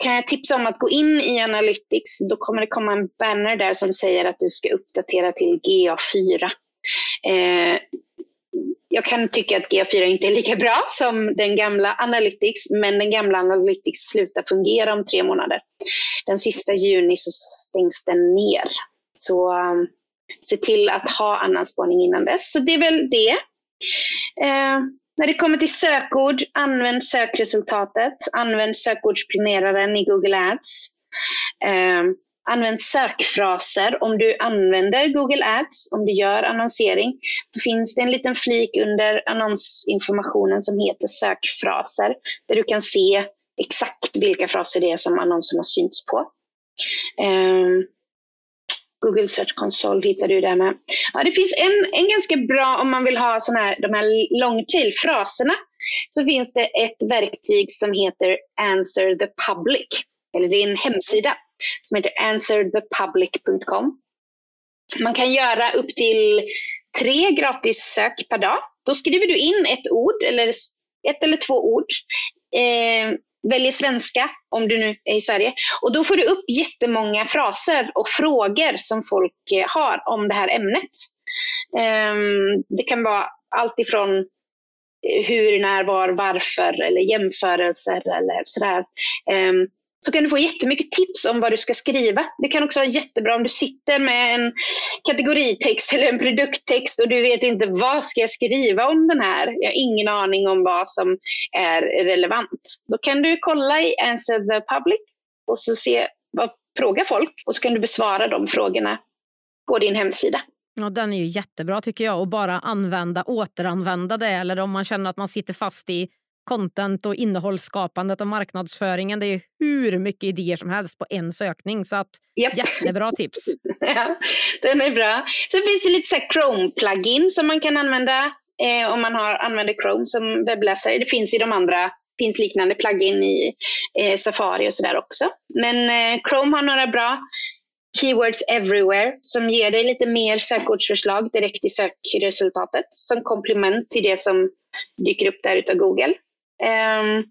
kan jag tipsa om att gå in i Analytics. Då kommer det komma en banner där som säger att du ska uppdatera till GA4. Eh, jag kan tycka att GA4 inte är lika bra som den gamla Analytics, men den gamla Analytics slutar fungera om tre månader. Den sista juni så stängs den ner. Så eh, se till att ha annan spaning innan dess. Så det är väl det. Eh, när det kommer till sökord, använd sökresultatet. Använd sökordsplaneraren i Google Ads. Eh, använd sökfraser. Om du använder Google Ads, om du gör annonsering, då finns det en liten flik under annonsinformationen som heter sökfraser, där du kan se exakt vilka fraser det är som annonsen har synts på. Eh, Google Search Console hittar du där med. Ja, det finns en, en ganska bra, om man vill ha såna här, de här long tail-fraserna, så finns det ett verktyg som heter Answer the Public. Eller det är en hemsida som heter answerthepublic.com. Man kan göra upp till tre gratis sök per dag. Då skriver du in ett ord, eller ett eller två ord. Eh, väljer svenska, om du nu är i Sverige. Och då får du upp jättemånga fraser och frågor som folk eh, har om det här ämnet. Um, det kan vara allt ifrån eh, hur, när, var, varför eller jämförelser eller sådär. Ehm, så kan du få jättemycket tips om vad du ska skriva. Det kan också vara jättebra om du sitter med en kategoritext eller en produkttext och du vet inte vad ska jag skriva om den här. Jag har ingen aning om vad som är relevant. Då kan du kolla i Answer the Public och så se vad frågar folk och så kan du besvara de frågorna på din hemsida. Ja, den är ju jättebra tycker jag. Och bara använda, återanvända det. Eller om man känner att man sitter fast i content och innehållsskapandet och marknadsföringen. Det är hur mycket idéer som helst på en sökning. Så att, yep. jättebra tips. *laughs* ja, den är bra. Sen finns det lite Chrome-plugin som man kan använda eh, om man har, använder Chrome som webbläsare. Det finns i de andra finns liknande plugin i eh, Safari och sådär också. Men eh, Chrome har några bra Keywords everywhere som ger dig lite mer sökordsförslag direkt i sökresultatet som komplement till det som dyker upp där utav Google. Ehm,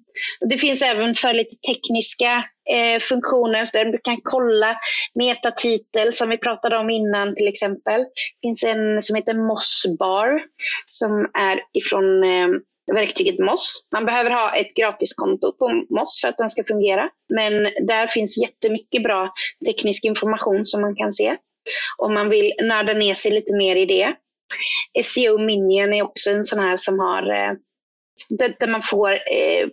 det finns även för lite tekniska eh, funktioner där du kan kolla metatitel som vi pratade om innan till exempel. Det finns en som heter Mossbar som är ifrån ehm, verktyget Moss. Man behöver ha ett gratiskonto på Moss för att den ska fungera. Men där finns jättemycket bra teknisk information som man kan se. Om man vill nörda ner sig lite mer i det. SEO Minion är också en sån här som har eh, där man får, eh,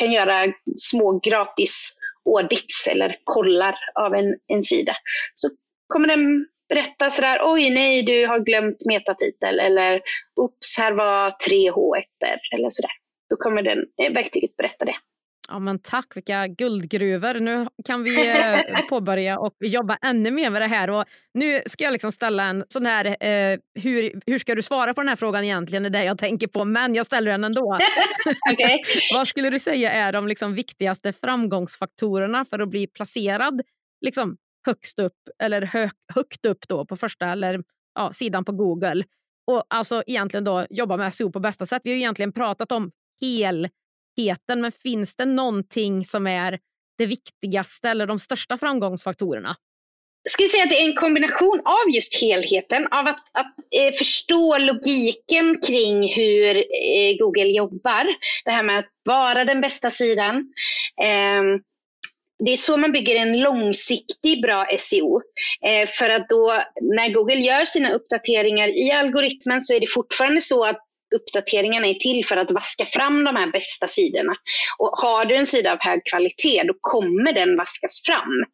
kan göra små gratis audits eller kollar av en, en sida. Så kommer den berätta sådär, oj nej du har glömt metatitel eller oops här var tre H1 eller sådär. Då kommer den eh, verktyget berätta det. Ja, men tack, vilka guldgruvor. Nu kan vi eh, *laughs* påbörja och jobba ännu mer med det här. Och nu ska jag liksom ställa en sån här, eh, hur, hur ska du svara på den här frågan egentligen, det är det jag tänker på, men jag ställer den ändå. *laughs* okay. *laughs* Vad skulle du säga är de liksom viktigaste framgångsfaktorerna för att bli placerad liksom, högst upp, eller hö, högt upp då på första eller ja, sidan på Google? Och alltså egentligen då jobba med SEO på bästa sätt. Vi har egentligen pratat om hel helheten, men finns det någonting som är det viktigaste eller de största framgångsfaktorerna? Jag skulle säga att det är en kombination av just helheten, av att, att eh, förstå logiken kring hur eh, Google jobbar. Det här med att vara den bästa sidan. Eh, det är så man bygger en långsiktig bra SEO. Eh, för att då när Google gör sina uppdateringar i algoritmen så är det fortfarande så att uppdateringarna är till för att vaska fram de här bästa sidorna. Och har du en sida av hög kvalitet, då kommer den vaskas fram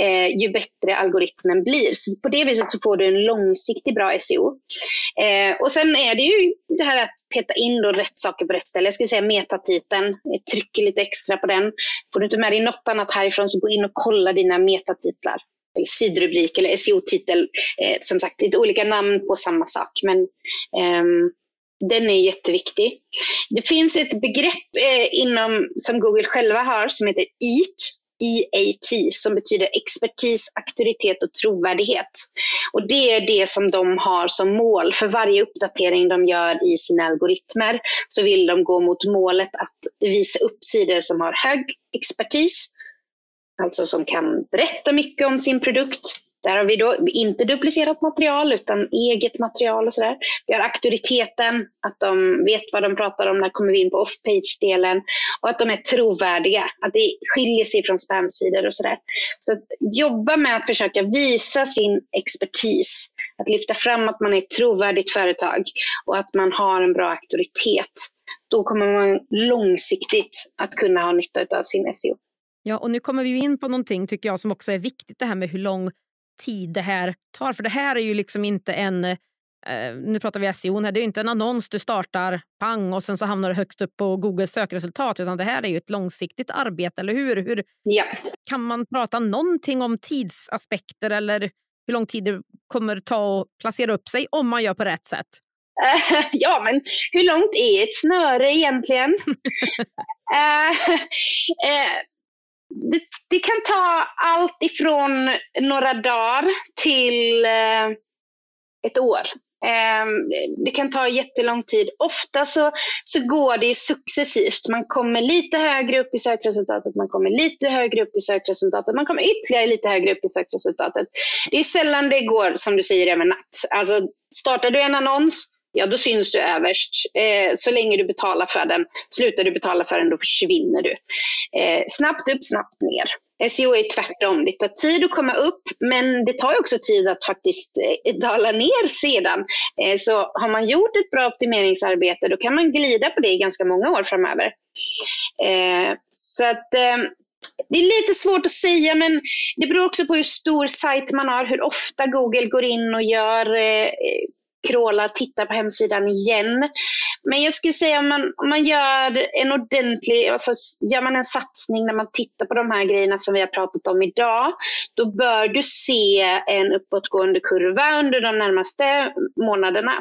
eh, ju bättre algoritmen blir. Så på det viset så får du en långsiktig bra SEO. Eh, och sen är det ju det här att peta in då rätt saker på rätt ställe. Jag skulle säga metatiteln, jag trycker lite extra på den. Får du inte med dig något annat härifrån så gå in och kolla dina metatitlar eller sidrubrik eller SEO-titel. Eh, som sagt, lite olika namn på samma sak. Men ehm, den är jätteviktig. Det finns ett begrepp eh, inom, som Google själva har som heter EAT, EAT, som betyder expertis, auktoritet och trovärdighet. Och det är det som de har som mål för varje uppdatering de gör i sina algoritmer. Så vill de gå mot målet att visa upp sidor som har hög expertis, alltså som kan berätta mycket om sin produkt, där har vi då inte duplicerat material utan eget material och sådär. Vi har auktoriteten, att de vet vad de pratar om, när kommer vi in på off-page-delen och att de är trovärdiga, att det skiljer sig från spamsidor och sådär. Så att jobba med att försöka visa sin expertis, att lyfta fram att man är ett trovärdigt företag och att man har en bra auktoritet. Då kommer man långsiktigt att kunna ha nytta av sin SEO. Ja, och nu kommer vi in på någonting tycker jag som också är viktigt, det här med hur lång tid det här tar. För det här är ju liksom inte en, eh, nu pratar vi SEO, det är inte en annons du startar pang och sen så hamnar du högst upp på Googles sökresultat utan det här är ju ett långsiktigt arbete, eller hur? hur ja. Kan man prata någonting om tidsaspekter eller hur lång tid det kommer ta att placera upp sig om man gör på rätt sätt? *laughs* ja, men hur långt är ett snöre egentligen? uh, *laughs* uh, *laughs* det, det, kan ta allt ifrån några dagar till eh, ett år. Eh, det kan ta jättelång tid. Ofta så, så går det successivt. Man kommer lite högre upp i sökresultatet, man kommer lite högre upp i sökresultatet, man kommer ytterligare lite högre upp i sökresultatet. Det är sällan det går, som du säger, över natt. Alltså, startar du en annons ja då syns du överst. Eh, så länge du betalar för den. Slutar du betala för den, då försvinner du. Eh, snabbt upp, snabbt ner. SEO är tvärtom. Det tar tid att komma upp, men det tar också tid att faktiskt eh, dala ner sedan. Eh, så har man gjort ett bra optimeringsarbete, då kan man glida på det i ganska många år framöver. Eh, så att det är lite svårt att säga, men det beror också på hur stor sajt man har, hur ofta Google går in och gör eh, crawlar, tittar på hemsidan igen. Men jag skulle säga om man, om man gör en ordentlig, alltså gör man en satsning när man tittar på de här grejerna som vi har pratat om idag, då bör du se en uppåtgående kurva under de närmaste månaderna.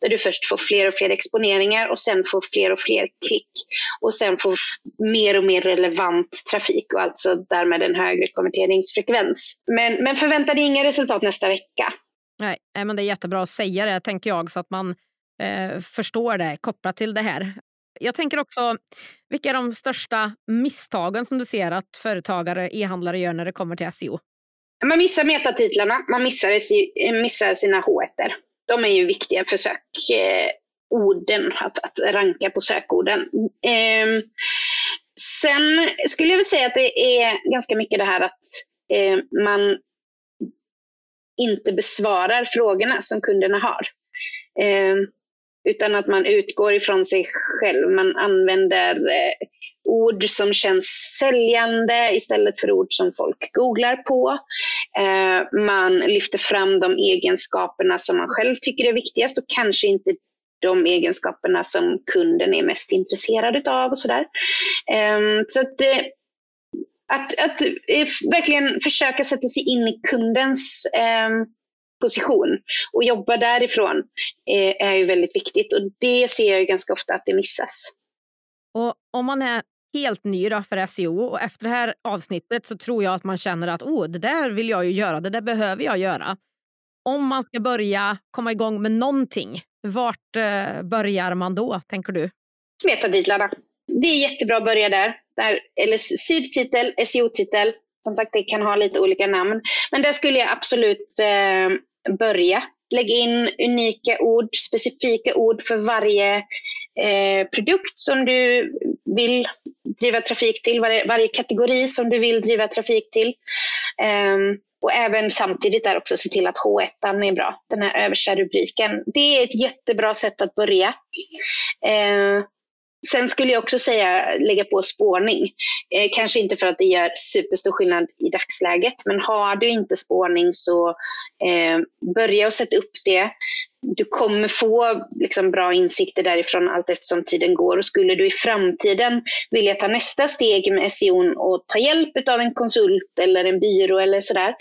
Där du först får fler och fler exponeringar och sen får fler och fler klick. Och sen får mer och mer relevant trafik och alltså därmed en högre konverteringsfrekvens. Men, men förvänta dig inga resultat nästa vecka. Nej, men det är jättebra att säga det, tänker jag, så att man eh, förstår det kopplat till det här. Jag tänker också, vilka är de största misstagen som du ser att företagare, e-handlare gör när det kommer till SEO? Man missar metatitlarna, man missar, missar sina H1. De är ju viktiga för sökorden, eh, att, att ranka på sökorden. Eh, sen skulle jag vilja säga att det är ganska mycket det här att eh, man inte besvarar frågorna som kunderna har. Eh, utan att man utgår ifrån sig själv. Man använder eh, ord som känns säljande istället för ord som folk googlar på. Eh, man lyfter fram de egenskaperna som man själv tycker är viktigast och kanske inte de egenskaperna som kunden är mest intresserad av och sådär. Eh, så att, eh, att, att uh, verkligen försöka sätta sig in i kundens um, position och jobba därifrån är, är ju väldigt viktigt och det ser jag ganska ofta att det missas. Och om man är helt ny för SEO och efter det här avsnittet så tror jag att man känner att oh, det där vill jag ju göra, det där behöver jag göra. Om man ska börja komma igång med någonting, vart eh, börjar man då, tänker du? Metatitlarna. Det är jättebra att börja där. där eller sidtitel, SEO-titel. Som sagt, det kan ha lite olika namn. Men där skulle jag absolut eh, börja. Lägg in unika ord, specifika ord för varje eh, produkt som du vill driva trafik till, varje, varje, kategori som du vill driva trafik till. Um, och även samtidigt där också se till att H1 är bra, den här översta rubriken. Det är ett jättebra sätt att börja. Uh, Sen skulle jag också säga lägga på spårning. Eh, kanske inte för att det gör superstor skillnad i dagsläget, men har du inte spårning så eh, börja och sätta upp det. Du kommer få liksom, bra insikter därifrån allt eftersom tiden går. Och skulle du i framtiden vilja ta nästa steg med SEO och ta hjälp av en konsult eller en byrå eller sådär,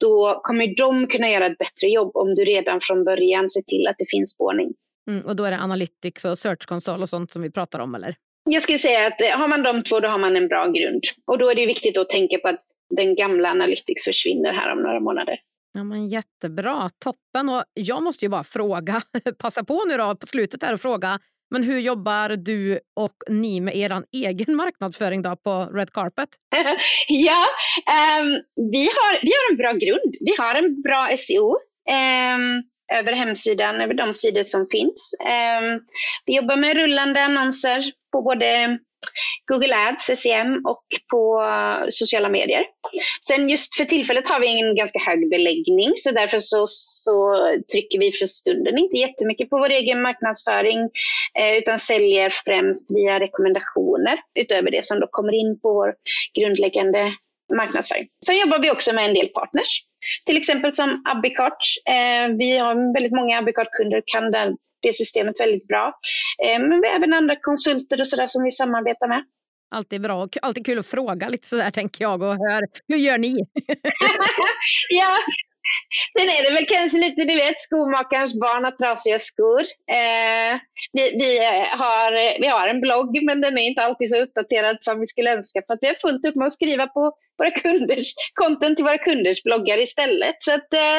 då kommer de kunna göra ett bättre jobb om du redan från början ser till att det finns spårning. Mm, och då är det Analytics och Search Console och sånt som vi pratar om eller? Jag skulle säga att eh, har man de två då har man en bra grund. Och då är det viktigt att tänka på att den gamla Analytics försvinner här om några månader. Ja, men jättebra, toppen. Och jag måste ju bara fråga, *laughs* passa på nu då på slutet där och fråga, men hur jobbar du och ni med er *laughs* egen marknadsföring då på Red Carpet? *laughs* ja, um, vi, har, vi har en bra grund. Vi har en bra SEO. Um, över hemsidan, över de sidor som finns. Ehm, vi jobbar med rullande annonser på både Google Ads, SEM och på sociala medier. Sen just för tillfället har vi en ganska hög beläggning så därför så, så trycker vi för stunden inte jättemycket på vår egen marknadsföring eh, utan säljer främst via rekommendationer utöver det som då kommer in på vår grundläggande marknadsföring. Sen jobbar vi också med en del partners. Till exempel som Abicart. Eh, vi har väldigt många Abicart-kunder, kan det systemet väldigt bra. Eh, men vi har även andra konsulter och sådär som vi samarbetar med. Alltid bra och alltid kul att fråga lite sådär tänker jag och hör, hur gör ni? *laughs* ja, Sen är det väl kanske lite, du vet, skomakarens barn har trasiga skor. Eh, vi, vi, har, vi har en blogg, men den är inte alltid så uppdaterad som vi skulle önska för att vi har fullt upp med att skriva på våra kunders content till våra kunders bloggar istället. Så att, eh,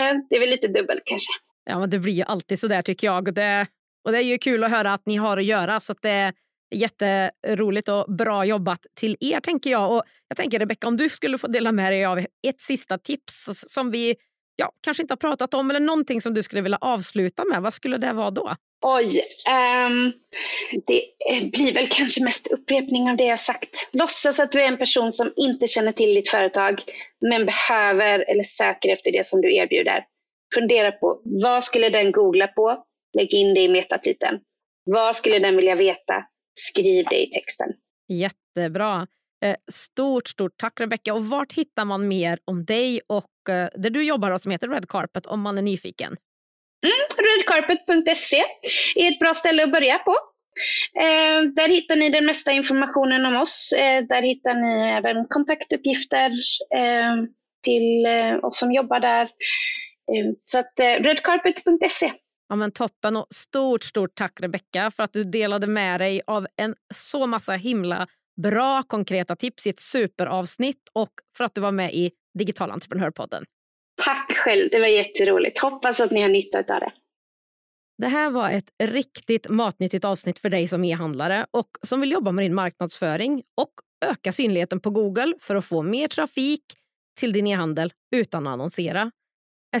eh, det är väl lite dubbelt kanske. Ja, men det blir ju alltid så där tycker jag. Och det, och det är ju kul att höra att ni har att göra. Så att det, Jätteroligt och bra jobbat till er tänker jag. Och jag tänker Rebecka, om du skulle få dela med dig av ett sista tips som vi ja, kanske inte har pratat om eller någonting som du skulle vilja avsluta med. Vad skulle det vara då? Oj, um, det blir väl kanske mest upprepning av det jag sagt. Låtsas att du är en person som inte känner till ditt företag men behöver eller söker efter det som du erbjuder. Fundera på vad skulle den googla på? Lägg in det i metatiteln. Vad skulle den vilja veta? skriv det i texten. Jättebra. Eh, stort, stort tack Rebecka. Och vart hittar man mer om dig och eh, där du jobbar som heter Red Carpet om man är nyfiken? Mm, redcarpet.se är ett bra ställe att börja på. Eh, där hittar ni den mesta informationen om oss. Eh, där hittar ni även kontaktuppgifter eh, till eh, oss som jobbar där. så att redcarpet.se Ja, men toppen och stort, stort tack Rebecka för att du delade med dig av en så massa himla bra konkreta tips i ett superavsnitt och för att du var med i Digital entreprenörpodden. Tack själv, det var jätteroligt. Hoppas att ni har nytta av det. Det här var ett riktigt matnyttigt avsnitt för dig som e-handlare och som vill jobba med din marknadsföring och öka synligheten på Google för att få mer trafik till din e-handel utan att annonsera.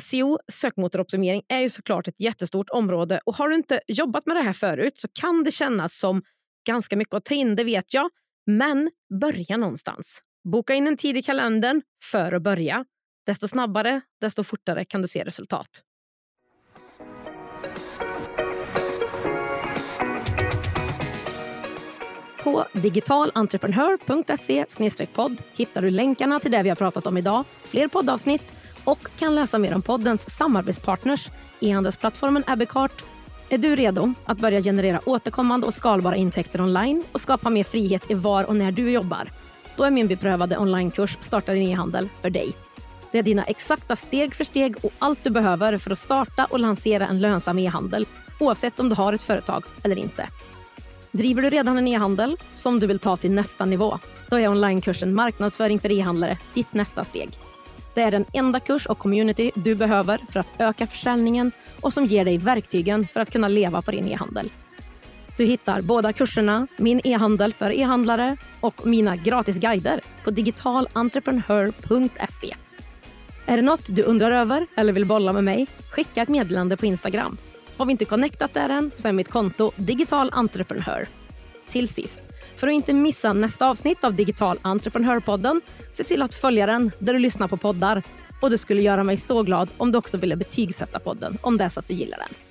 SEO, sökmotoroptimering, är ju såklart ett jättestort område och har du inte jobbat med det här förut så kan det kännas som ganska mycket att ta in, det vet jag. Men börja någonstans. Boka in en tid i kalendern för att börja. Desto snabbare, desto fortare kan du se resultat. På digitalentreprenör.se podd hittar du länkarna till det vi har pratat om idag, fler poddavsnitt och kan läsa mer om poddens samarbetspartners, e-handelsplattformen Abbeycart, är du redo att börja generera återkommande och skalbara intäkter online och skapa mer frihet i var och när du jobbar? Då är min beprövade onlinekurs Starta din e-handel för dig. Det är dina exakta steg för steg och allt du behöver för att starta och lansera en lönsam e-handel oavsett om du har ett företag eller inte. Driver du redan en e-handel som du vill ta till nästa nivå? Då är onlinekursen Marknadsföring för e-handlare ditt nästa steg. Det är den enda kurs och community du behöver för att öka försäljningen och som ger dig verktygen för att kunna leva på din e-handel. Du hittar båda kurserna, Min e-handel för e-handlare och mina gratis guider på digitalentreprenör.se. Är det något du undrar över eller vill bolla med mig? Skicka ett meddelande på Instagram. Har vi inte connectat där än så är mitt konto Digital Entreprenör. Till sist, för att inte missa nästa avsnitt av Digital Entreprenörpodden, se till att följa den där du lyssnar på poddar. Och det skulle göra mig så glad om du också ville betygsätta podden om det är så att du gillar den.